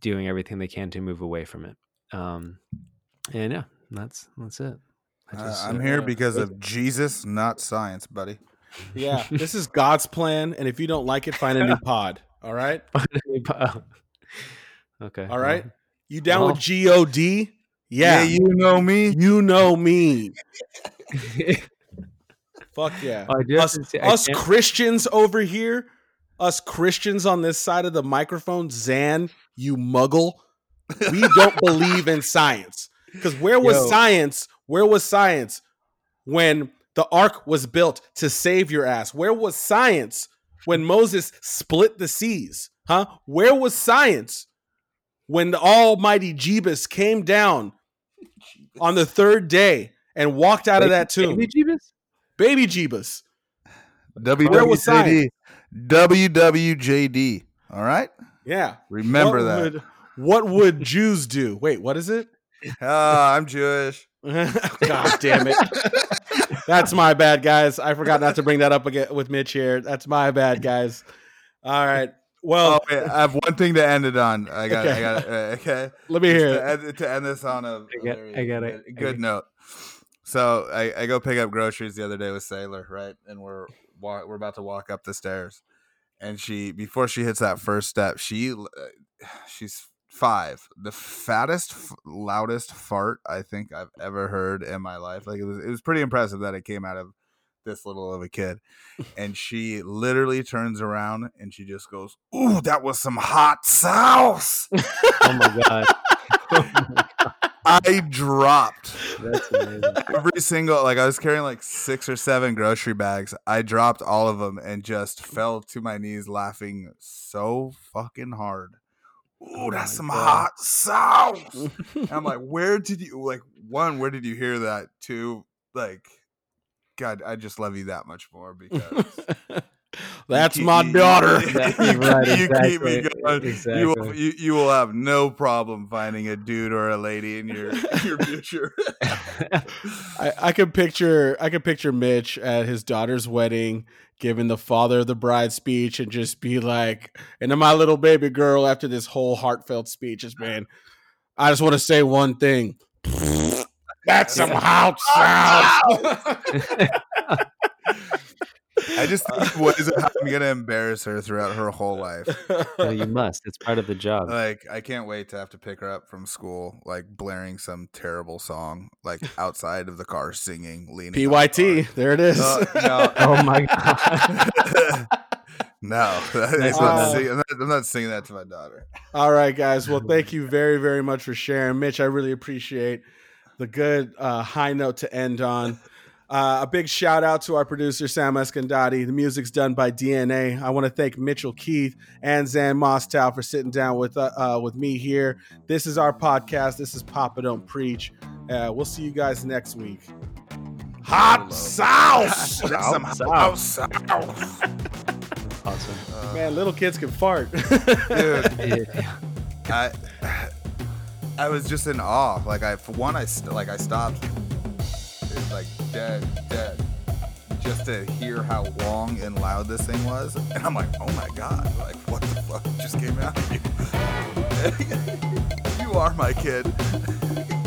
doing everything they can to move away from it. Um, and yeah, that's that's it. I Uh, just, I'm here because of Jesus, not science, buddy. Yeah, this is God's plan, and if you don't like it, find a new pod. All right, okay. all right. You down Well- with God? Yeah, you know me. you know me. Fuck yeah. I Us, say, I us Christians over here, us Christians on this side of the microphone, Zan, you muggle. We don't believe in science. Because where was Yo. science? Where was science when the ark was built to save your ass? Where was science when Moses split the seas? Huh? Where was science when the almighty Jebus came down on the third day and walked out of that tomb? Baby Jeebus? Baby Jebus. WWJD. WWJD. All right? Yeah. Remember what that. Would, what would Jews do? Wait, what is it? Ah, I'm Jewish. God damn it. That's my bad, guys. I forgot not to bring that up again with Mitch here. That's my bad, guys. All right. Well, Oh, wait, I have one thing to end it on. I got. Okay. I got. Uh, okay. let me Just hear to, it. end, to end this on a, a I got- very I got it. good, I good note. So I, I go pick up groceries the other day with Sailor, right? And we're we're about to walk up the stairs, and she before she hits that first step, she uh, she's five, the fattest, f- loudest fart I think I've ever heard in my life. Like it was it was pretty impressive that it came out of this little of a kid, and she literally turns around and she just goes, "Ooh, that was some hot sauce." Oh my god, oh I dropped that's amazing. every single like I was carrying like six or seven grocery bags. I dropped all of them and just fell to my knees laughing so fucking hard. Ooh, that's oh my some God. hot sauce. And I'm like, where did you like one, where did you hear that? Two, like God, I just love you that much more because That's keep- my you- daughter. That's right, you keep me exactly, going. You, will, you, you will have no problem finding a dude or a lady in your your future. I, I can picture I can picture Mitch at his daughter's wedding giving the father of the bride speech and just be like, and then my little baby girl after this whole heartfelt speech is man, I just want to say one thing. That's some hot sauce. I just think of ways of how I'm gonna embarrass her throughout her whole life. No, you must. It's part of the job. Like I can't wait to have to pick her up from school, like blaring some terrible song, like outside of the car singing, leaning. on the PYT, there it is. car. No, oh my god. no, no that's Uh, not sing- I'm, not, I'm not singing that to my daughter. All right, guys. Well, thank you very, very much for sharing, Mitch. I really appreciate the good uh, high note to end on. Uh, a big shout out to our producer Sam Escandati. The music's done by DNA. I want to thank Mitchell Keith and Zan Mostow for sitting down with uh, uh, with me here. This is our podcast. This is Papa Don't Preach. Uh, we'll see you guys next week. Hot sauce, That's some South. sauce. Awesome. Uh, man. Little kids can fart. dude. Yeah. I I was just in awe. Like I for one I st- like I stopped. It's like dead, dead. just to hear how long and loud this thing was, and I'm like, oh my god, like what the fuck just came out of you? you are my kid.